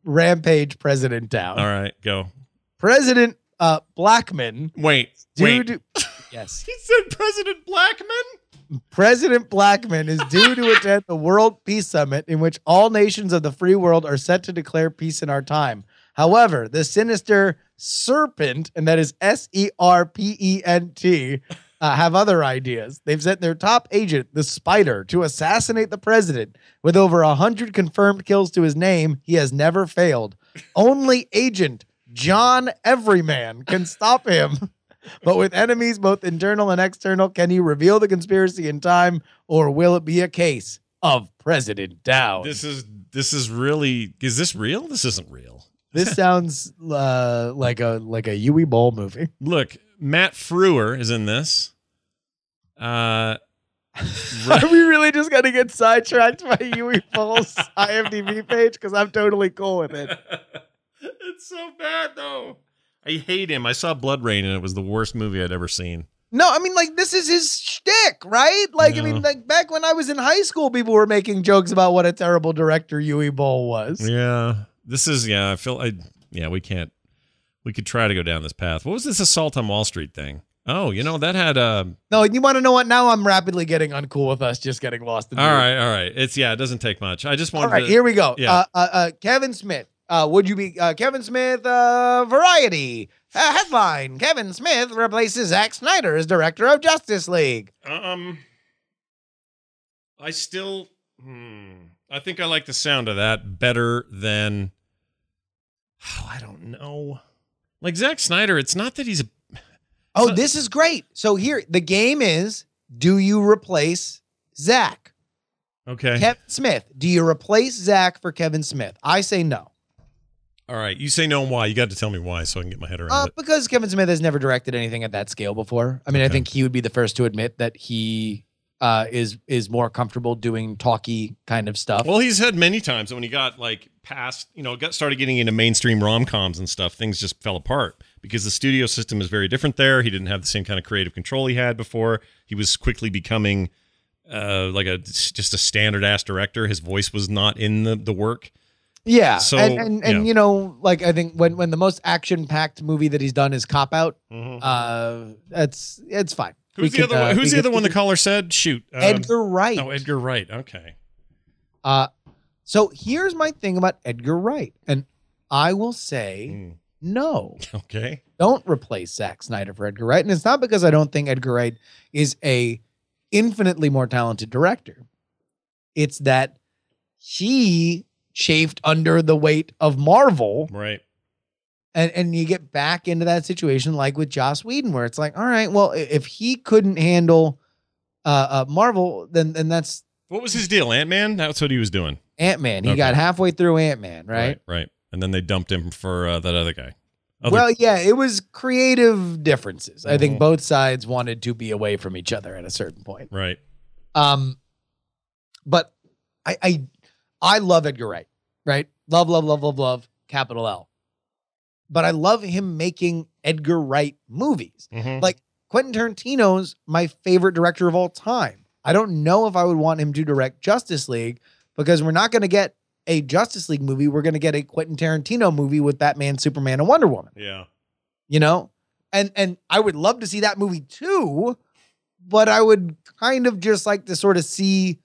Rampage President Down. All right, go. President uh Blackman, Wait, wait. [LAUGHS] dude. yes, He said President Blackman? President Blackman is due to [LAUGHS] attend the World Peace Summit, in which all nations of the free world are set to declare peace in our time. However, the sinister serpent, and that is S E R P E N T, uh, have other ideas. They've sent their top agent, the Spider, to assassinate the president. With over a hundred confirmed kills to his name, he has never failed. Only agent John Everyman can stop him. [LAUGHS] But with enemies both internal and external, can he reveal the conspiracy in time, or will it be a case of President Down? This is this is really is this real? This isn't real. This [LAUGHS] sounds uh, like a like a Uwe Boll movie. Look, Matt Frewer is in this. Uh [LAUGHS] Are we really just gonna get sidetracked by Uwe Boll's [LAUGHS] IMDb page? Because I'm totally cool with it. it's so bad though. I hate him. I saw Blood Rain and it was the worst movie I'd ever seen. No, I mean like this is his shtick, right? Like I mean, like back when I was in high school, people were making jokes about what a terrible director Uwe Boll was. Yeah. This is yeah, I feel I yeah, we can't we could try to go down this path. What was this assault on Wall Street thing? Oh, you know, that had uh No, you want to know what? Now I'm rapidly getting uncool with us just getting lost in. all right, all right. It's yeah, it doesn't take much. I just wanted All right, to here we go. Yeah. Uh, uh, uh, Kevin Smith. Uh, would you be uh, Kevin Smith? Uh, Variety headline: Kevin Smith replaces Zack Snyder as director of Justice League. Um, I still, hmm, I think I like the sound of that better than. Oh, I don't know. Like Zack Snyder, it's not that he's a. Oh, this is great. So here, the game is: Do you replace Zack? Okay. Kevin Smith. Do you replace Zack for Kevin Smith? I say no. All right. You say no. And why? You got to tell me why, so I can get my head around Uh, it. because Kevin Smith has never directed anything at that scale before. I mean, I think he would be the first to admit that he uh, is is more comfortable doing talky kind of stuff. Well, he's had many times and when he got like past, you know, got started getting into mainstream rom coms and stuff. Things just fell apart because the studio system is very different there. He didn't have the same kind of creative control he had before. He was quickly becoming uh, like a just a standard ass director. His voice was not in the the work. Yeah. So, and and, and yeah. you know, like I think when when the most action packed movie that he's done is Cop Out, Mhm. uh that's it's fine. Who's We the could, other? uh, one? we Who's the other one? The caller said, "Shoot, um, Edgar Wright. Oh, Edgar Wright. Okay. Uh so here's my thing about Edgar Wright. And I will say Hmm. no. [LAUGHS] Okay. Don't replace Zack Snyder for Edgar Wright. And it's not because I don't think Edgar Wright is a infinitely more talented director. It's that he chafed under the weight of Marvel. Right. And and you get back into that situation like with Joss Whedon, where it's like, all right, well, if he couldn't handle uh, uh Marvel, then then that's What was his deal? Ant Man. That's what he was doing. Ant Man. He Okay. got halfway through Ant Man, right? Right. And then they dumped him for uh, that other guy. Other- Well, yeah, it was creative differences. I Mhm. think both sides wanted to be away from each other at a certain point. right. Um, but I I I love Edgar Wright, right? Love, love, love, love, love, capital L. But I love him making Edgar Wright movies. Mhm. Like Quentin Tarantino's my favorite director of all time. I don't know if I would want him to direct Justice League because we're not going to get a Justice League movie. We're going to get a Quentin Tarantino movie with Batman, Superman, and Wonder Woman. Yeah. You know, and and I would love to see that movie too, but I would kind of just like to sort of see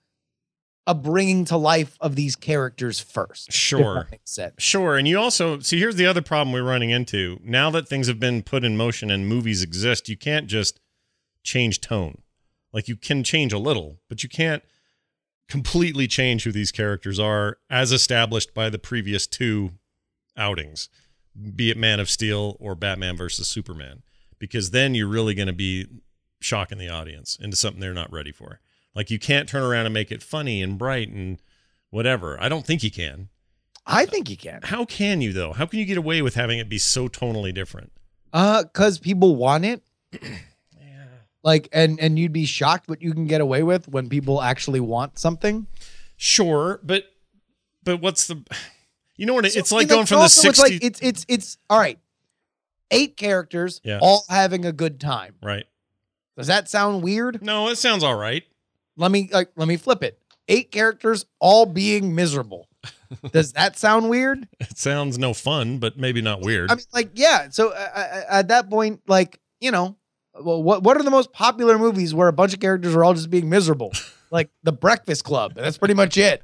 a bringing to life of these characters first. Sure. that makes sense. Sure. And you also see here's the other problem we're running into. Now that things have been put in motion and movies exist, you can't just change tone. Like you can change a little, but you can't completely change who these characters are as established by the previous two outings, be it Man of Steel or Batman versus Superman, because then you're really going to be shocking the audience into something they're not ready for. Like you can't turn around and make it funny and bright and whatever. I don't think you can. I think you can. How can you though? How can you get away with having it be so tonally different? Uh, cause people want it. [CLEARS THROAT] yeah. Like, and and you'd be shocked what you can get away with when people actually want something. Sure, but but what's the you know what it- So, it's like going from the 60s It's like it's it's it's all right. Eight characters, Yeah. all having a good time. right. Does that sound weird? No, it sounds all right. Let me like let me flip it. Eight characters all being miserable. [LAUGHS] Does that sound weird? It sounds no fun, but maybe not weird. I mean, like, yeah. So uh, uh, at that point, like, you know, well, what what are the most popular movies where a bunch of characters are all just being miserable? [LAUGHS] like The Breakfast Club. That's pretty much it.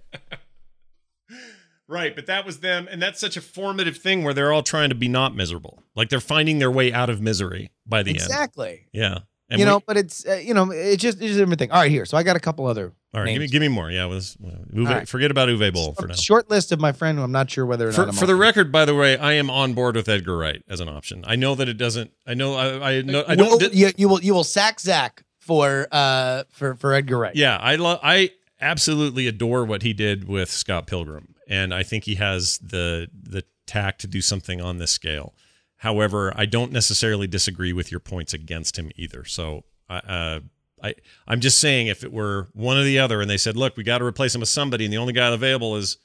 right, but that was them and that's such a formative thing where they're all trying to be not miserable. Like they're finding their way out of misery by the end. exactly. Yeah. And you we- know, but it's uh, you know, it's just it's just everything. All right, here. So I got a couple other. all right, give me give me more. Yeah, was Uwe, All right. forget about Uwe Boll for now. Short list of my friend I'm not sure whether or For, for the record, by the way, I am on board with Edgar Wright as an option. I know that it doesn't. I know. I, I know. I don't. You, you will you will sack Zach for uh for for Edgar Wright. Yeah, I love. I absolutely adore what he did with Scott Pilgrim, and I think he has the the tact to do something on this scale. However, I don't necessarily disagree with your points against him either. So, I- uh, I I'm just saying, if it were one or the other, and they said, "Look, we got to replace him with somebody," and the only guy available is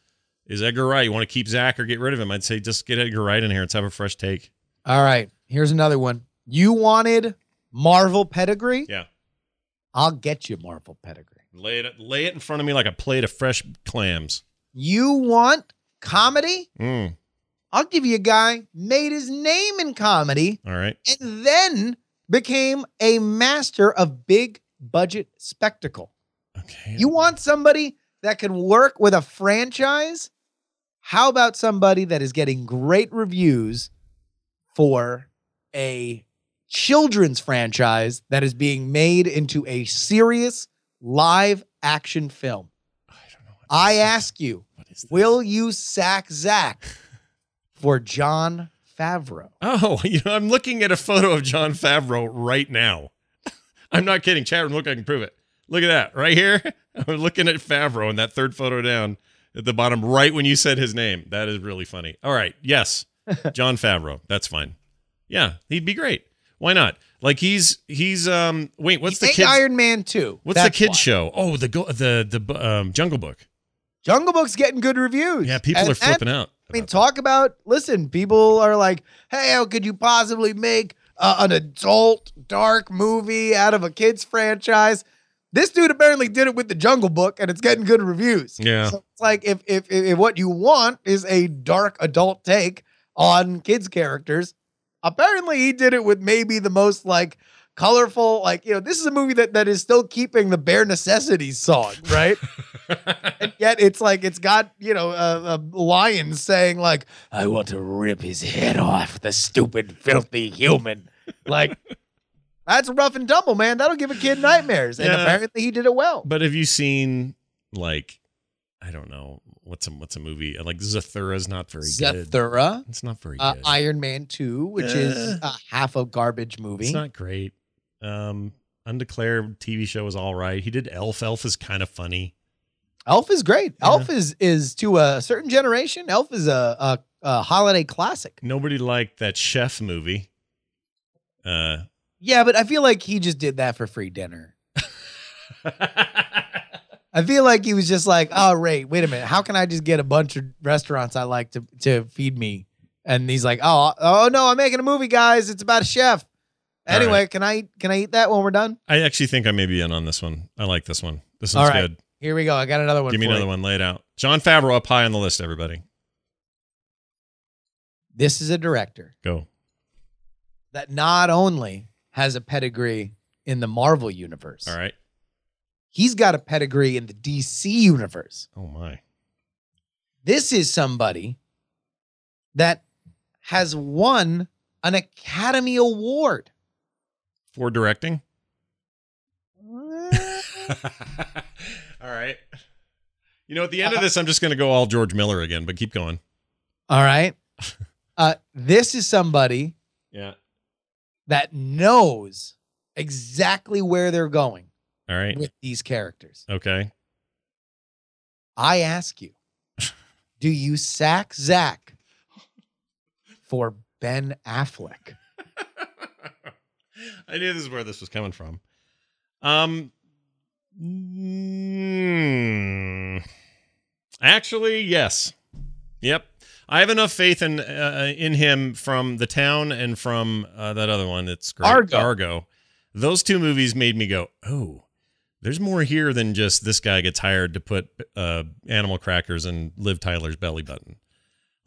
is Edgar Wright. You want to keep Zach or get rid of him? I'd say just get Edgar Wright in here. Let's have a fresh take. All right. Here's another one. You wanted Marvel pedigree? Yeah, I'll get you Marvel pedigree. lay it lay it in front of me like a plate of fresh clams. You want comedy? Mm, I'll give you a guy made his name in comedy all right. and then became a master of big budget spectacle. Okay. You want somebody that can work with a franchise? How about somebody that is getting great reviews for a children's franchise that is being made into a serious live action film? I don't know. what I ask you, will you sack Zach for Jon Favreau? Oh, [LAUGHS] you know, I'm looking at a photo of Jon Favreau right now. [LAUGHS] I'm not kidding. Chat room, look, I can prove it. Look at that right here. [LAUGHS] I'm looking at Favreau in that third photo down at the bottom, right when you said his name. That is really funny. All right. Yes. Jon Favreau. That's fine. Yeah, he'd be great. Why not? Like he's he's um wait, what's He the kid Iron Man 2. What's the kid why. show? Oh, the go the the um Jungle Book. Jungle Book's getting good reviews. Yeah, people And- are flipping and, out. I mean, talk about listen, people are like, hey, how could you possibly make uh, an adult dark movie out of a kids franchise? This dude apparently did it with the Jungle Book, and it's getting good reviews. Yeah. so it's like if, if if if what you want is a dark adult take on kids characters, apparently he did it with maybe the most like colorful, like you know, this is a movie that that is still keeping the bare necessities song, right? [LAUGHS] and yet it's like it's got you know a, a lion saying like i want to rip his head off the stupid filthy human like [LAUGHS] that's rough and tumble man that'll give a kid nightmares and Yeah. apparently he did it well But have you seen like I don't know what's a what's a movie like Zathura's not very good. zathura It's not very uh, good. iron man 2 which is Eh. a half a garbage movie It's not great. Um, Undeclared TV show is all right. He did Elf. Elf is kind of funny. elf is great Yeah. elf is is to a certain generation elf is a, a, a holiday classic Nobody liked that Chef movie. Uh, yeah but i feel like he just did that for free dinner [LAUGHS] I feel like he was just like, oh, Ray, wait a minute. How can I just get a bunch of restaurants I like to, to feed me? And he's like, oh, oh no, I'm making a movie, guys. It's about a chef. Anyway, can I can I eat that when we're done? I actually think I may be in on this one. I like this one. This All one's right. good. Here we go. I got another one. Give me another you. one. Lay it out. Jon Favreau up high on the list. Everybody, This is a director go. that not only has a pedigree in the Marvel universe, All right. he's got a pedigree in the DC universe. Oh my. This is somebody that has won an Academy Award. For directing. [LAUGHS] all right. You know, at the end of this, I'm just going to go all George Miller again, but keep going. All right. [LAUGHS] Uh, this is somebody Yeah. that knows exactly where they're going All right. with these characters. Okay. I ask you, [LAUGHS] do you sack Zach for Ben Affleck? I knew this is where this was coming from. Um, mm, actually, yes. Yep. I have enough faith in uh, in him from the town and from uh, that other one. It's great. Argo. Argo. Those two movies made me go, oh, there's more here than just this guy gets hired to put uh, animal crackers in Liv Tyler's belly button.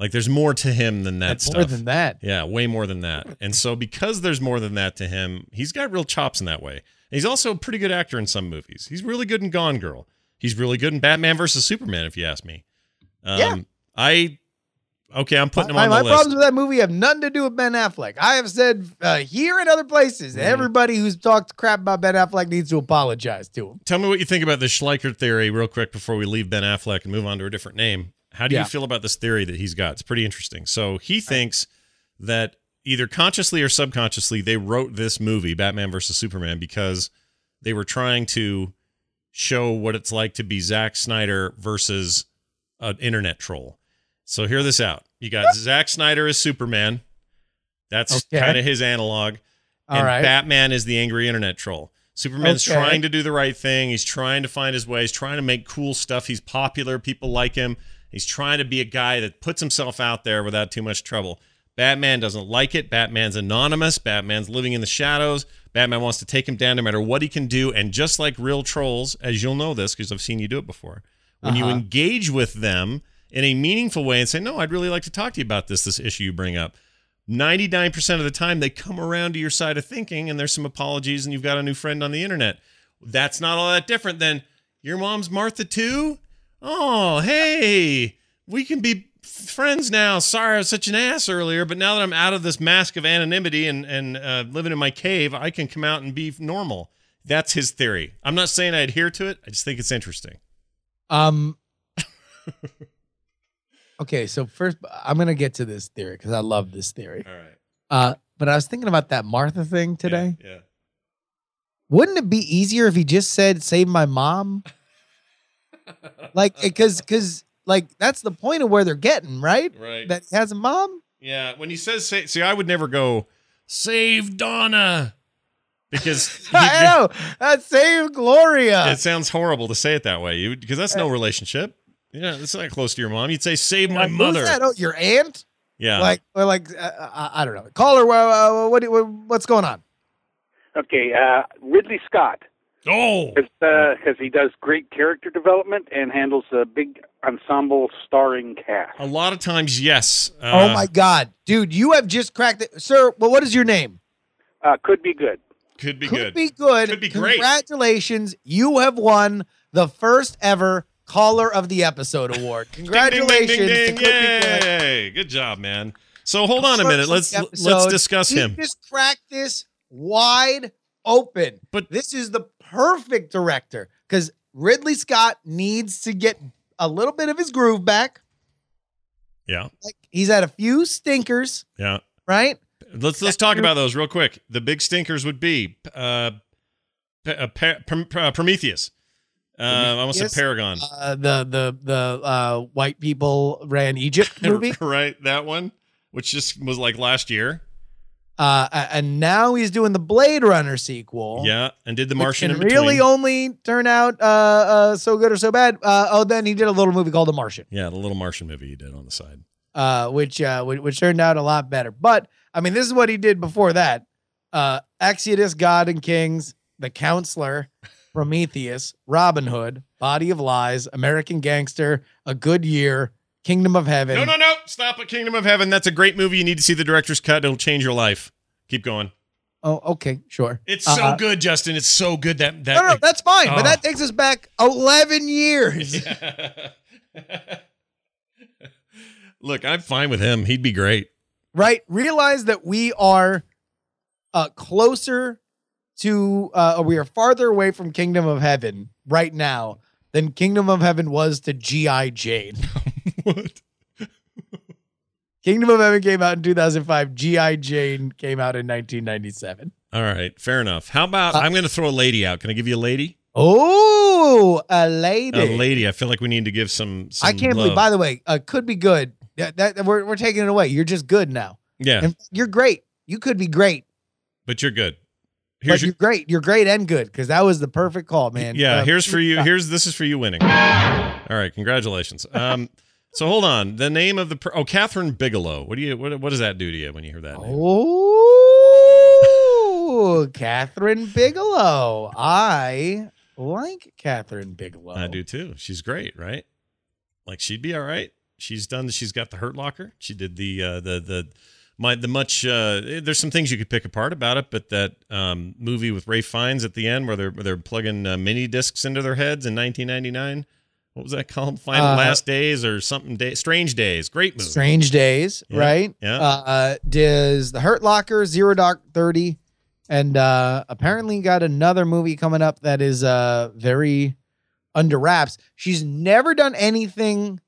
Like there's more to him than that That's stuff. more than that. Yeah, way more than that. And so because there's more than that to him, he's got real chops in that way. And he's also a pretty good actor in some movies. He's really good in Gone Girl. He's really good in Batman versus Superman, if you ask me. Um, Yeah. I okay, I'm putting him my on the my list. problems with that movie have nothing to do with Ben Affleck. I have said uh, here and other places, Mm. everybody who's talked crap about Ben Affleck needs to apologize to him. Tell me what you think about the Schleicher theory, real quick, before we leave Ben Affleck and move on to a different name. How do Yeah. you feel about this theory that he's got? It's pretty interesting. So he thinks that either consciously or subconsciously they wrote this movie, Batman versus Superman, because they were trying to show what it's like to be Zack Snyder versus an internet troll. So hear this out. You got Zack Snyder as Superman. That's Okay. kind of his analog. All and right. Batman is the angry internet troll. Superman's Okay. trying to do the right thing. He's trying to find his way. He's trying to make cool stuff. He's popular. People like him. He's trying to be a guy that puts himself out there without too much trouble. Batman doesn't like it. Batman's anonymous. Batman's living in the shadows. Batman wants to take him down no matter what he can do. And just like real trolls, as you'll know this because I've seen you do it before, when you Uh-huh. engage with them in a meaningful way and say, No, I'd really like to talk to you about this, this issue you bring up, 99% of the time they come around to your side of thinking and there's some apologies and you've got a new friend on the internet. That's not all that different than your mom's Martha too? Oh, hey, we can be friends now. Sorry I was such an ass earlier, but now that I'm out of this mask of anonymity and, and uh, living in my cave, I can come out and be normal. That's his theory. I'm not saying I adhere to it. I just think it's interesting. Um. [LAUGHS] okay, so first I'm gonna get to this theory because I love this theory. All right. Uh, but I was thinking about that Martha thing today. Yeah. Wouldn't it be easier if he just said "Save my mom"? Like, because because like that's the point of where they're getting right. Right. That he has a mom. Yeah, when he says say, see, I would never go save Donna because [LAUGHS] I he- know that save Gloria. it sounds horrible to say it that way. You because that's no relationship. Yeah, it's not close to your mom. You'd say save my Like, who's mother. that? Oh, your aunt? Yeah, Like, or like, uh, I, I don't know. Call her. Uh, what, what? What's going on? Okay, uh, Ridley Scott. Oh, Because uh, 'cause he does great character development and handles a big ensemble starring cast. a lot of times, yes. Uh, oh my God, dude, you have just cracked it, sir. Well, what is your name? Uh, could be good. could be Could good. Could be good. Could be great. Congratulations, you have won the first ever caller of the episode award. [LAUGHS] Ding, ding, Congratulations ding, ding, ding, Could Be Good. Yay! Good job, man. So hold on a minute. Let's First let's discuss him. Just crack this wide open. But- this is the perfect director because Ridley Scott needs to get a little bit of his groove back. Yeah, Like he's had a few stinkers, yeah. right? Let's let's talk about those real quick. The big stinkers would be uh, P- uh, Pa- Prom- uh, Prometheus. Uh, I almost said Paragon. Uh, the the the uh, white people ran Egypt [LAUGHS] movie, right? That one, which just was like last year. Uh, and now he's doing the Blade Runner sequel. Yeah, and did the Martian can in between. really only turn out uh, uh, so good or so bad. Uh, oh, then he did a little movie called The Martian. yeah, the little Martian movie he did on the side. uh, which uh, which, which turned out a lot better. But I mean, this is what he did before that. uh, Exodus, God and Kings, The Counselor, [LAUGHS] Prometheus, Robin Hood, Body of Lies, American Gangster, A Good Year, Kingdom of Heaven. No, no, no. Stop at Kingdom of Heaven. That's a great movie. You need to see the director's cut. It'll change your life. Keep going. Oh, okay, sure. It's so Uh, good, Justin. It's so good that that No, no, that's fine. But Oh. that takes us back 11 years. [LAUGHS] Look, I'm fine with him. He'd be great. right? Realize that we are uh, closer to, uh, we are farther away from Kingdom of Heaven right now than Kingdom of Heaven was to G.I. Jane. [LAUGHS] what? Kingdom of Heaven came out in 2005. G.I. Jane came out in 1997. All right, fair enough. How Uh, about I'm going to throw a lady out? Can I give you a lady? Oh, a lady. A lady. I feel like we need to give some. some I can't believe, by the way, uh, could be good. That, that, we're, we're taking it away. You're just good now. Yeah, And you're great. You could be great. but you're good. But Here's your, you're great. You're great and good because that was the perfect call, man. yeah. Uh, here's for you. [LAUGHS] Here's this is for you winning. All right, congratulations. Um, so hold on. The name of the per- oh, Kathryn Bigelow. What do you what, what does that do to you when you hear that? name? Oh, Kathryn Bigelow. I like Kathryn Bigelow. I do too. She's great, right? Like she'd be all right. She's done. She's got the Hurt Locker. She did the uh, the the my the much. Uh, there's some things you could pick apart about it, but that um, movie with Ralph Fiennes at the end where they're where they're plugging uh, mini discs into their heads in 1999. What was that called? Final Uh, Last Days or something? Day, Strange Days. Great movie. Strange Days, Yeah, right? yeah. Uh, uh, does the Hurt Locker, Zero Dark Thirty, and uh, apparently got another movie coming up that is uh very under wraps. She's never done anything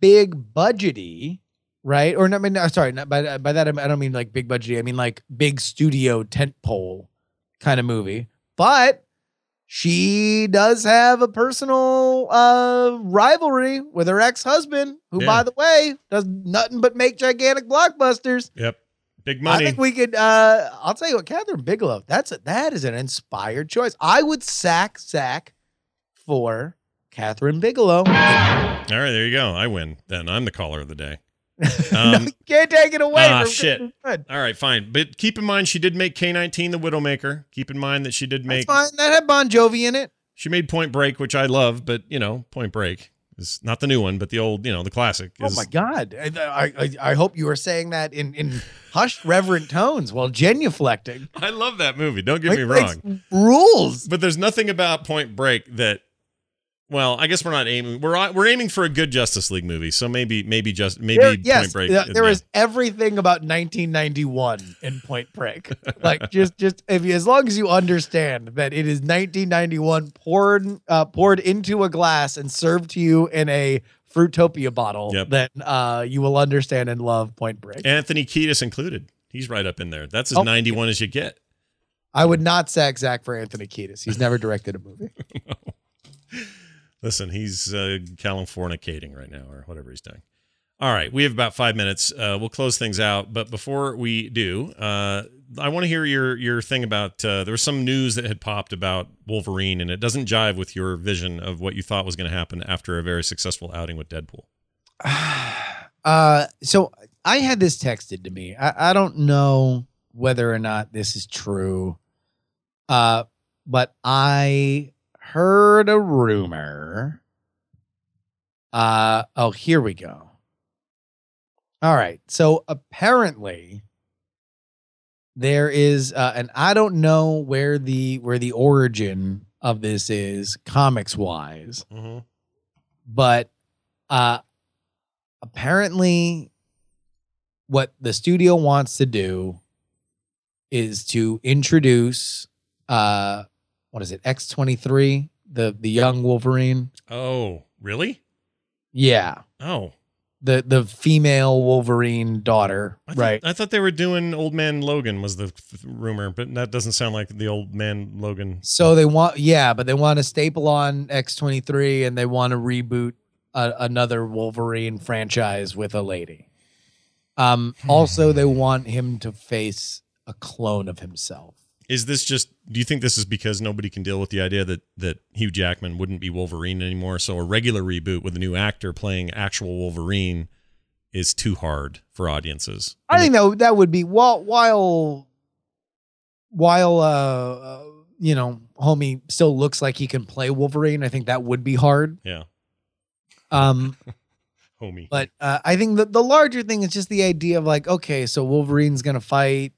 big budgety, right? Or not? I mean, no, sorry, not by by that I don't mean like big budgety. I mean like big studio tentpole kind of movie, but. She does have a personal uh, rivalry with her ex-husband, who, Yeah. by the way, does nothing but make gigantic blockbusters. Yep. Big money. I think we could. Uh, I'll tell you what, Kathryn Bigelow. That's a, that is an inspired choice. I would sack sack for Kathryn Bigelow. all right, there you go. I win. Then I'm the caller of the day. [LAUGHS] no, Um, you can't take it away. ah, shit. Good. All right, fine. But keep in mind, she did make K19 the Widowmaker. Keep in mind that she did That's make. fine. That had Bon Jovi in it. She made Point Break, which I love, but you know, Point Break is not the new one, but the old, you know, the classic. Oh Is, my God! I, I, I- hope you were saying that in in hushed, reverent tones while genuflecting. I love that movie. Don't get me wrong. rules. But there's nothing about Point Break that. Well, I guess we're not aiming. We're we're aiming for a good Justice League movie. So maybe maybe just maybe There, Point yes, Break. there- there yeah. is everything about 1991 in Point Break. [LAUGHS] like just just if you, as long as you understand that it is 1991 poured uh, poured into a glass and served to you in a Fruitopia bottle, Yep. then uh, you will understand and love Point Break. Anthony Kiedis included. He's right up in there. That's as Oh. 91 as you get. I would not sack Zach for Anthony Kiedis. He's never directed a movie. [LAUGHS] [LAUGHS] Listen, he's uh, Californicating right now, or whatever he's doing. All right, we have about five minutes. Uh, we'll close things out, but before we do, uh, I want to hear your your thing about. Uh, there was some news that had popped about Wolverine, and it doesn't jive with your vision of what you thought was going to happen after a very successful outing with Deadpool. [SIGHS] Uh, so I had this texted to me. I, I don't know whether or not this is true. Uh, but I heard a rumor. Uh, oh, here we go. All right. So apparently there is uh, and I don't know where the where the origin of this is comics wise Mm-hmm. but uh apparently what the studio wants to do is to introduce uh what is it X23 the the young Wolverine? Oh, really? yeah. Oh, the the female Wolverine daughter. I thought, right. I thought they were doing Old Man Logan was the f- rumor, but that doesn't sound like the Old Man Logan. so they want yeah but they want to staple on X23 and they want to reboot a, another Wolverine franchise with a lady. Um also they want him to face a clone of himself Is this just? Do you think this is because nobody can deal with the idea that that Hugh Jackman wouldn't be Wolverine anymore? So a regular reboot with a new actor playing actual Wolverine is too hard for audiences. I think that would- that would be while while while uh, uh you know, homie still looks like he can play Wolverine, I think that would be hard. Yeah. Um [LAUGHS] Homie. But uh, I think the, the larger thing is just the idea of like, okay, so Wolverine's gonna fight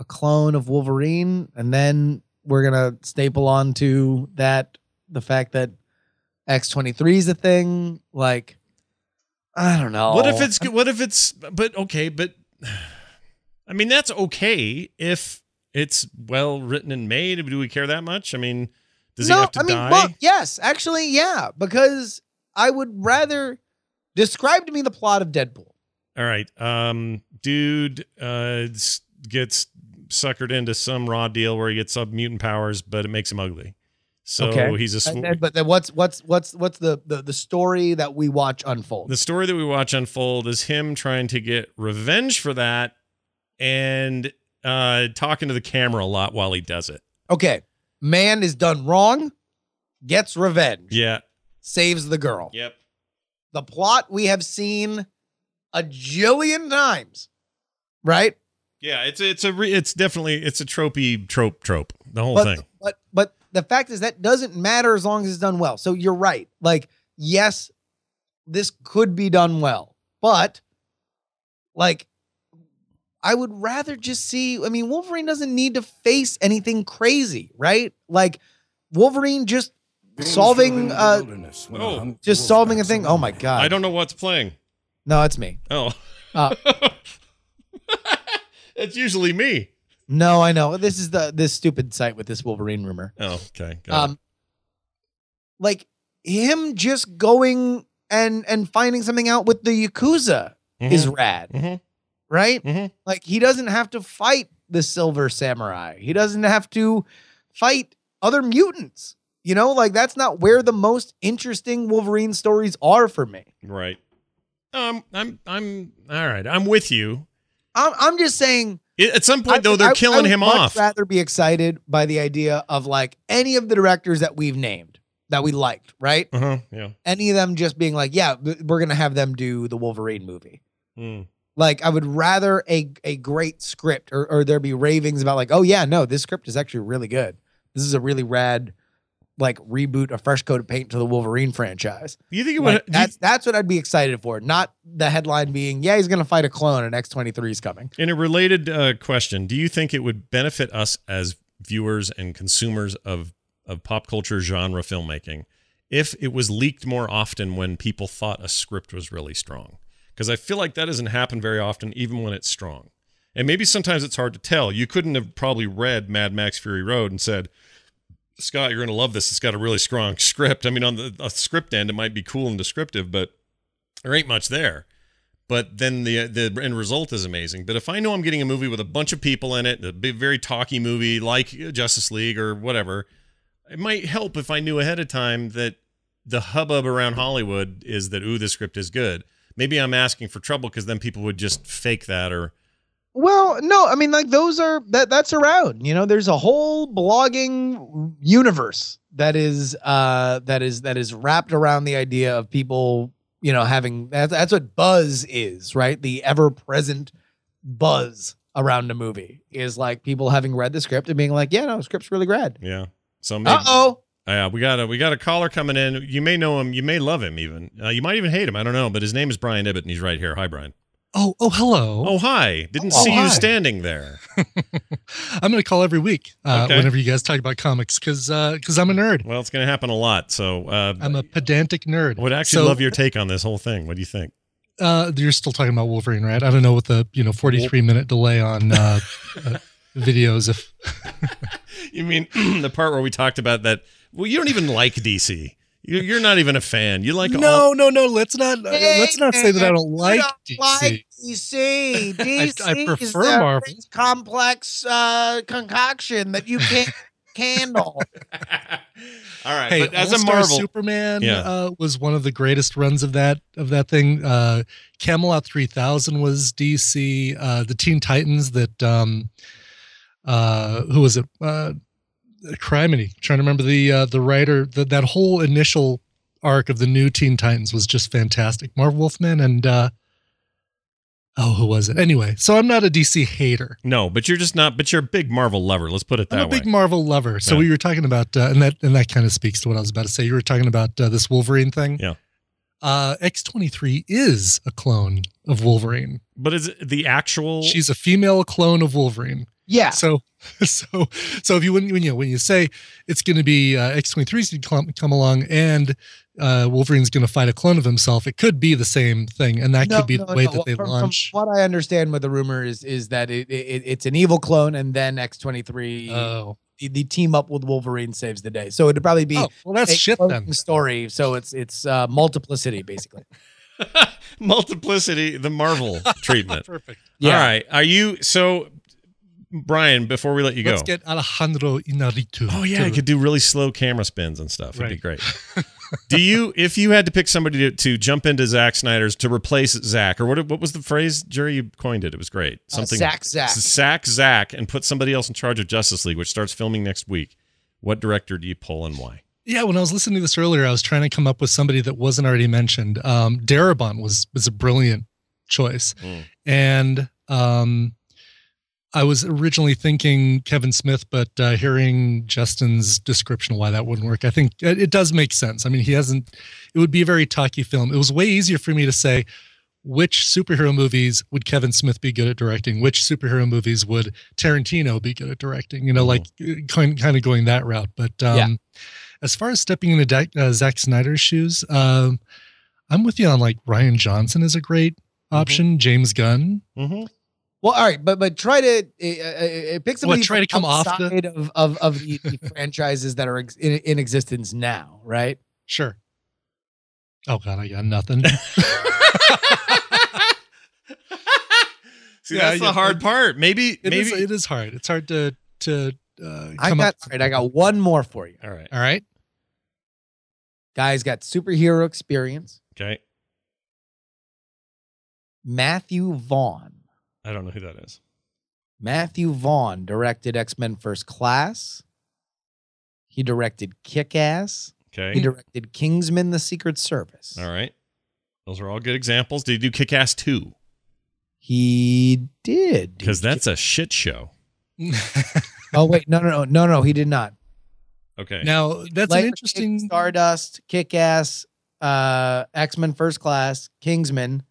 a clone of Wolverine, and then we're gonna staple on to that the fact that X twenty three is a thing. Like, I don't know. What if it's what if it's but okay, but I mean that's okay if it's well written and made. Do we care that much? I mean, does he have to I mean, die? well, yes, actually, yeah, because I would rather describe to me the plot of Deadpool. All right. Um dude uh gets suckered into some raw deal where he gets sub mutant powers, but it makes him ugly. So he's a sw- And- and- but then what's what's what's what's the, the the story that we watch unfold? The story that we watch unfold is him trying to get revenge for that and uh talking to the camera a lot while he does it. Okay, man is done wrong, gets revenge, Yeah. saves the girl. Yep. The plot we have seen a jillion times, right? Yeah, it's it's a re- it's definitely it's a tropey trope trope. The whole but, thing. But but the fact is that doesn't matter as long as it's done well. So you're right. Like yes, this could be done well, but like I would rather just see. I mean, Wolverine doesn't need to face anything crazy, right? Like Wolverine just solving uh Oh, just solving a thing. Oh my god. I don't know what's playing. No, it's me. Oh. Uh, [LAUGHS] it's usually me. no, I know. This is the this stupid site with this Wolverine rumor. Oh, okay. Got um like him just going and and finding something out with the yakuza Mhm. is rad Mhm. right Mhm. like he doesn't have to fight the silver samurai he doesn't have to fight other mutants you know like that's not where the most interesting wolverine stories are for me. Right. Um I'm I'm all right. I'm with you. I'm, I'm just saying At some point I- though they're I- I killing would him off. rather be excited by the idea of like any of the directors that we've named that we liked right Uh-huh. Yeah. any of them just being like, yeah, we're gonna have them do the Wolverine movie. Mm. Like, I would rather a a great script, or or there be ravings about like, oh yeah, no, this script is actually really good. This is a really rad, like reboot, a fresh coat of paint to the Wolverine franchise. You think it Like, would do you- that's that's what I'd be excited for, not the headline being, yeah, he's gonna fight a clone and X twenty three is coming. In a related uh, question, do you think it would benefit us as viewers and consumers of of pop culture genre filmmaking if it was leaked more often when people thought a script was really strong? Because I feel like that doesn't happen very often, even when it's strong. And maybe sometimes it's hard to tell. You couldn't have probably read Mad Max Fury Road and said, Scott, you're going to love this. It's got a really strong [LAUGHS] script. I mean, on the script end, it might be cool and descriptive, but there ain't much there but then the the end result is amazing. But if I know I'm getting a movie with a bunch of people in it, a big, very talky movie like Justice League or whatever, it might help if I knew ahead of time that the hubbub around Hollywood is that ooh, this script is good. Maybe I'm asking for trouble because then people would just fake that or Well, no, I mean like those are that that's around. You know, there's a whole blogging universe that is uh that is that is wrapped around the idea of people, you know, having that's that's what buzz is, right? The ever present buzz around a movie is like people having read the script and being like, yeah, no, script's really rad. yeah. So maybe, Uh oh. Yeah, we got a we got a caller coming in. You may know him, you may love him even. Uh, you might even hate him. I don't know, but his name is Brian Ibbott, and he's right here. Hi, Brian. Oh, oh, hello. Oh, hi. Didn't Oh, see hi. you standing there. [LAUGHS] I'm going to call every week uh, Okay. whenever you guys talk about comics because because I'm a nerd. Well, it's going to happen a lot. So uh, I'm a pedantic nerd. would actually So, love your take on this whole thing. What do you think? Uh, you're still talking about Wolverine, right? I don't know what the you know 43 minute delay on uh, uh, videos. If [LAUGHS] You mean [CLEARS THROAT] the part where we talked about that? Well, you don't even like DC. You're, you're not even a fan. You like no, all, no, no. Let's not uh, let's not say that I don't You like don't DC. like DC. DC [LAUGHS] I is prefer the Marvel. complex uh, concoction that you can't [LAUGHS] handle. [LAUGHS] All right, Hey, but as a All-Star Marvel, Superman Yeah. uh, was one of the greatest runs of that of that thing. Uh, Camelot 3000 was DC. Uh, the Teen Titans that um, uh, who was it? Uh, Criminy. Trying to remember the uh, the writer. The, that whole initial arc of the new Teen Titans was just fantastic. Marv Wolfman and uh, oh, who was it? Anyway, so I'm not a DC hater. No, but you're just not. But you're a big Marvel lover. Let's put it that I'm a way. big Marvel lover. So Yeah. we were talking about, uh, and that and that kind of speaks to what I was about to say. You were talking about uh, this Wolverine thing. Yeah. Uh, X23 is a clone of Wolverine. but is it the actual? She's a female clone of Wolverine. Yeah. So, [LAUGHS] so, so if you when, when you when you say it's going to be uh, X23's going to come, come along and uh, Wolverine's going to fight a clone of himself, it could be the same thing, and that No, could be no, the way no. that they from, launch. From what I understand, with the rumor is is that it, it it's an evil clone, and then X twenty three. Oh. The, the team up with Wolverine saves the day. So it'd probably be Oh, well, that's a shit then. story. So it's it's uh, multiplicity basically. [LAUGHS] [LAUGHS] multiplicity, the Marvel treatment. Perfect. Yeah. All right. Are you so, Brian? Before we let you go. Let's go, get Alejandro Inarritu. oh yeah, I could do really slow camera spins and stuff. It'd be great. [LAUGHS] do you, if you had to pick somebody to, to jump into Zack Snyder's to replace Zack, or what? What was the phrase? Jerry, you coined it. It was great. Something Zack Zack. Sack Zack, and put somebody else in charge of Justice League, which starts filming next week. What director do you pull and why? Yeah, when I was listening to this earlier, I was trying to come up with somebody that wasn't already mentioned. Um, Darabont was was a brilliant choice, Mm. and um, I was originally thinking Kevin Smith, but uh, hearing Justin's description of why that wouldn't work, I think it, it does make sense. I mean, he hasn't. It would be a very talky film. It was way easier for me to say which superhero movies would Kevin Smith be good at directing? Which superhero movies would Tarantino be good at directing? You know, like kind kind of going that route. But um, Yeah. as far as stepping into Da- uh, Zack Snyder's shoes, um, I'm with you on like Rian Johnson is a great option. James Gunn. Mm-hmm. Well, all right, but but try to uh, uh, pick somebody try to come off the- outside of of of the, the [LAUGHS] franchises that are ex- in, in existence now, right? Sure. Oh God, I got nothing. [LAUGHS] See, Yeah, that's yeah, the hard it- part. Maybe, It maybe. is. It is hard. It's hard to to. Uh, I come got up. all right. I got one more for you. All right. All right. Guy's got superhero experience. Okay. Matthew Vaughn. I don't know who that is. Matthew Vaughn directed X Men First Class. He directed Kick Ass. Okay. He directed Kingsman: The Secret Service. All right. Those are all good examples. Did he do Kick Ass 2? He did. Because that's a shit show. [LAUGHS] Oh wait, no, no, no, no, no. He did not. Okay. Now that's Layer an interesting. Cake, Stardust, Kick Ass, uh, X Men First Class, Kingsman,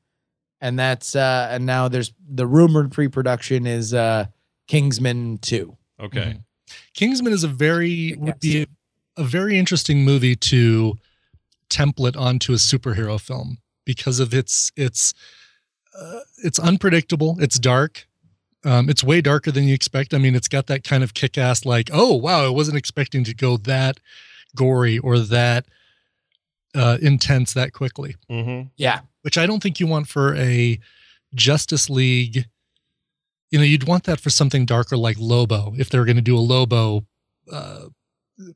and that's uh, and now there's the rumored pre-production is uh, Kingsman Two. Okay. Kingsman is a very would be a, a very interesting movie to template onto a superhero film because of its its uh, it's unpredictable. It's dark. Um, it's way darker than you expect. I mean, it's got that kind of kick-ass, like, oh wow, I wasn't expecting to go that gory or that uh, intense that quickly. Mm-hmm. Yeah. Which I don't think you want for a Justice League. You know, you'd want that for something darker like Lobo. If they're going to do a Lobo uh,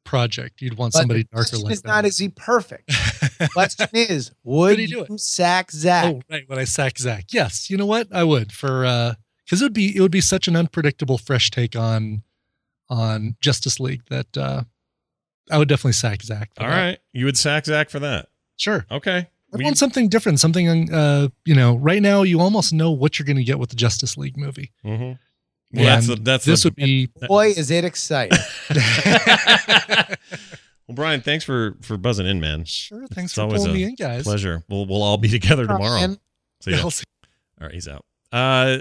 project, you'd want But somebody darker like is that. not is he perfect? [LAUGHS] question is, would he you do sack Zach? Oh, right. When I sack Zach, yes. You know what? I would for uh because it would be it would be such an unpredictable, fresh take on on Justice League that uh I would definitely sack Zach. for All that. right. You would sack Zach for that. Sure. Okay. I want something different. Something uh you know. Right now, you almost know what you're going to get with the Justice League movie. Mm-hmm. Well, that's the, And that's this the, would be Boy, is it exciting! [LAUGHS] Well, Brian, thanks for for buzzing in, man. Sure. Thanks It's for always pulling a me in, guys. Pleasure. We'll we'll all be together tomorrow. man. See ya. See- All right, he's out. Uh,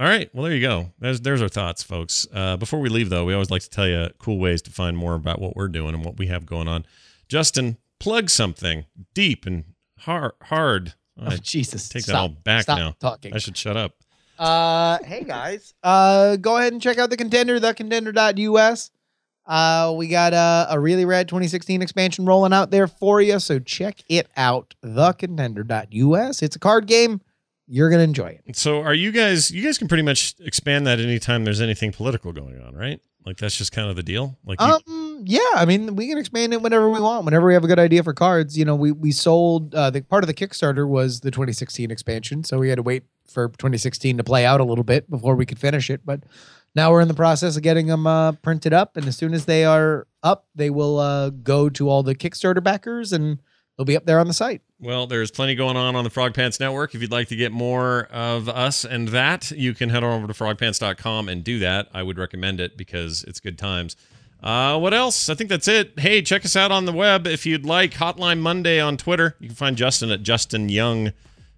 all right. Well, there you go. There's there's our thoughts, folks. Uh, before we leave, though, we always like to tell you cool ways to find more about what we're doing and what we have going on. Justin, plug something deep and hard. Hard. Oh, I Jesus! take that all back Stop now. talking. I should shut up. Uh, hey guys, uh, go ahead and check out the contender, thecontender.us. Uh, we got a, a really rad 2016 expansion rolling out there for you, so check it out, thecontender.us. It's a card game. You're gonna enjoy it. So, are you guys? You guys can pretty much expand that anytime there's anything political going on, right? Like that's just kind of the deal. Like, you, Um, yeah, I mean, we can expand it whenever we want. Whenever we have a good idea for cards, you know, we we sold uh, the part of the Kickstarter was the 2016 expansion, so we had to wait for 2016 to play out a little bit before we could finish it. But now we're in the process of getting them uh, printed up, and as soon as they are up, they will uh, go to all the Kickstarter backers, and They'll be up there on the site. Well, there's plenty going on on the Frog Pants Network. If you'd like to get more of us and that, you can head on over to frogpants.com and do that. I would recommend it because it's good times. Uh, what else? I think that's it. Hey, check us out on the web if you'd like. Hotline Monday on Twitter. You can find Justin at Justin Young,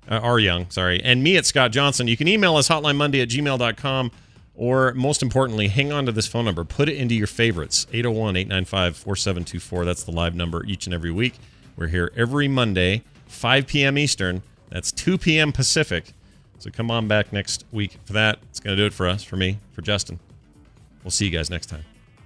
uh, R Young, sorry, and me at Scott Johnson. You can email us hotlinemonday at gmail.com. Or most importantly, hang on to this phone number. Put it into your favorites 801 895 4724. That's the live number each and every week. We're here every Monday, 5 p.m. Eastern. That's 2 p.m. Pacific. So come on back next week for that. It's going to do it for us, for me, for Justin. We'll see you guys next time.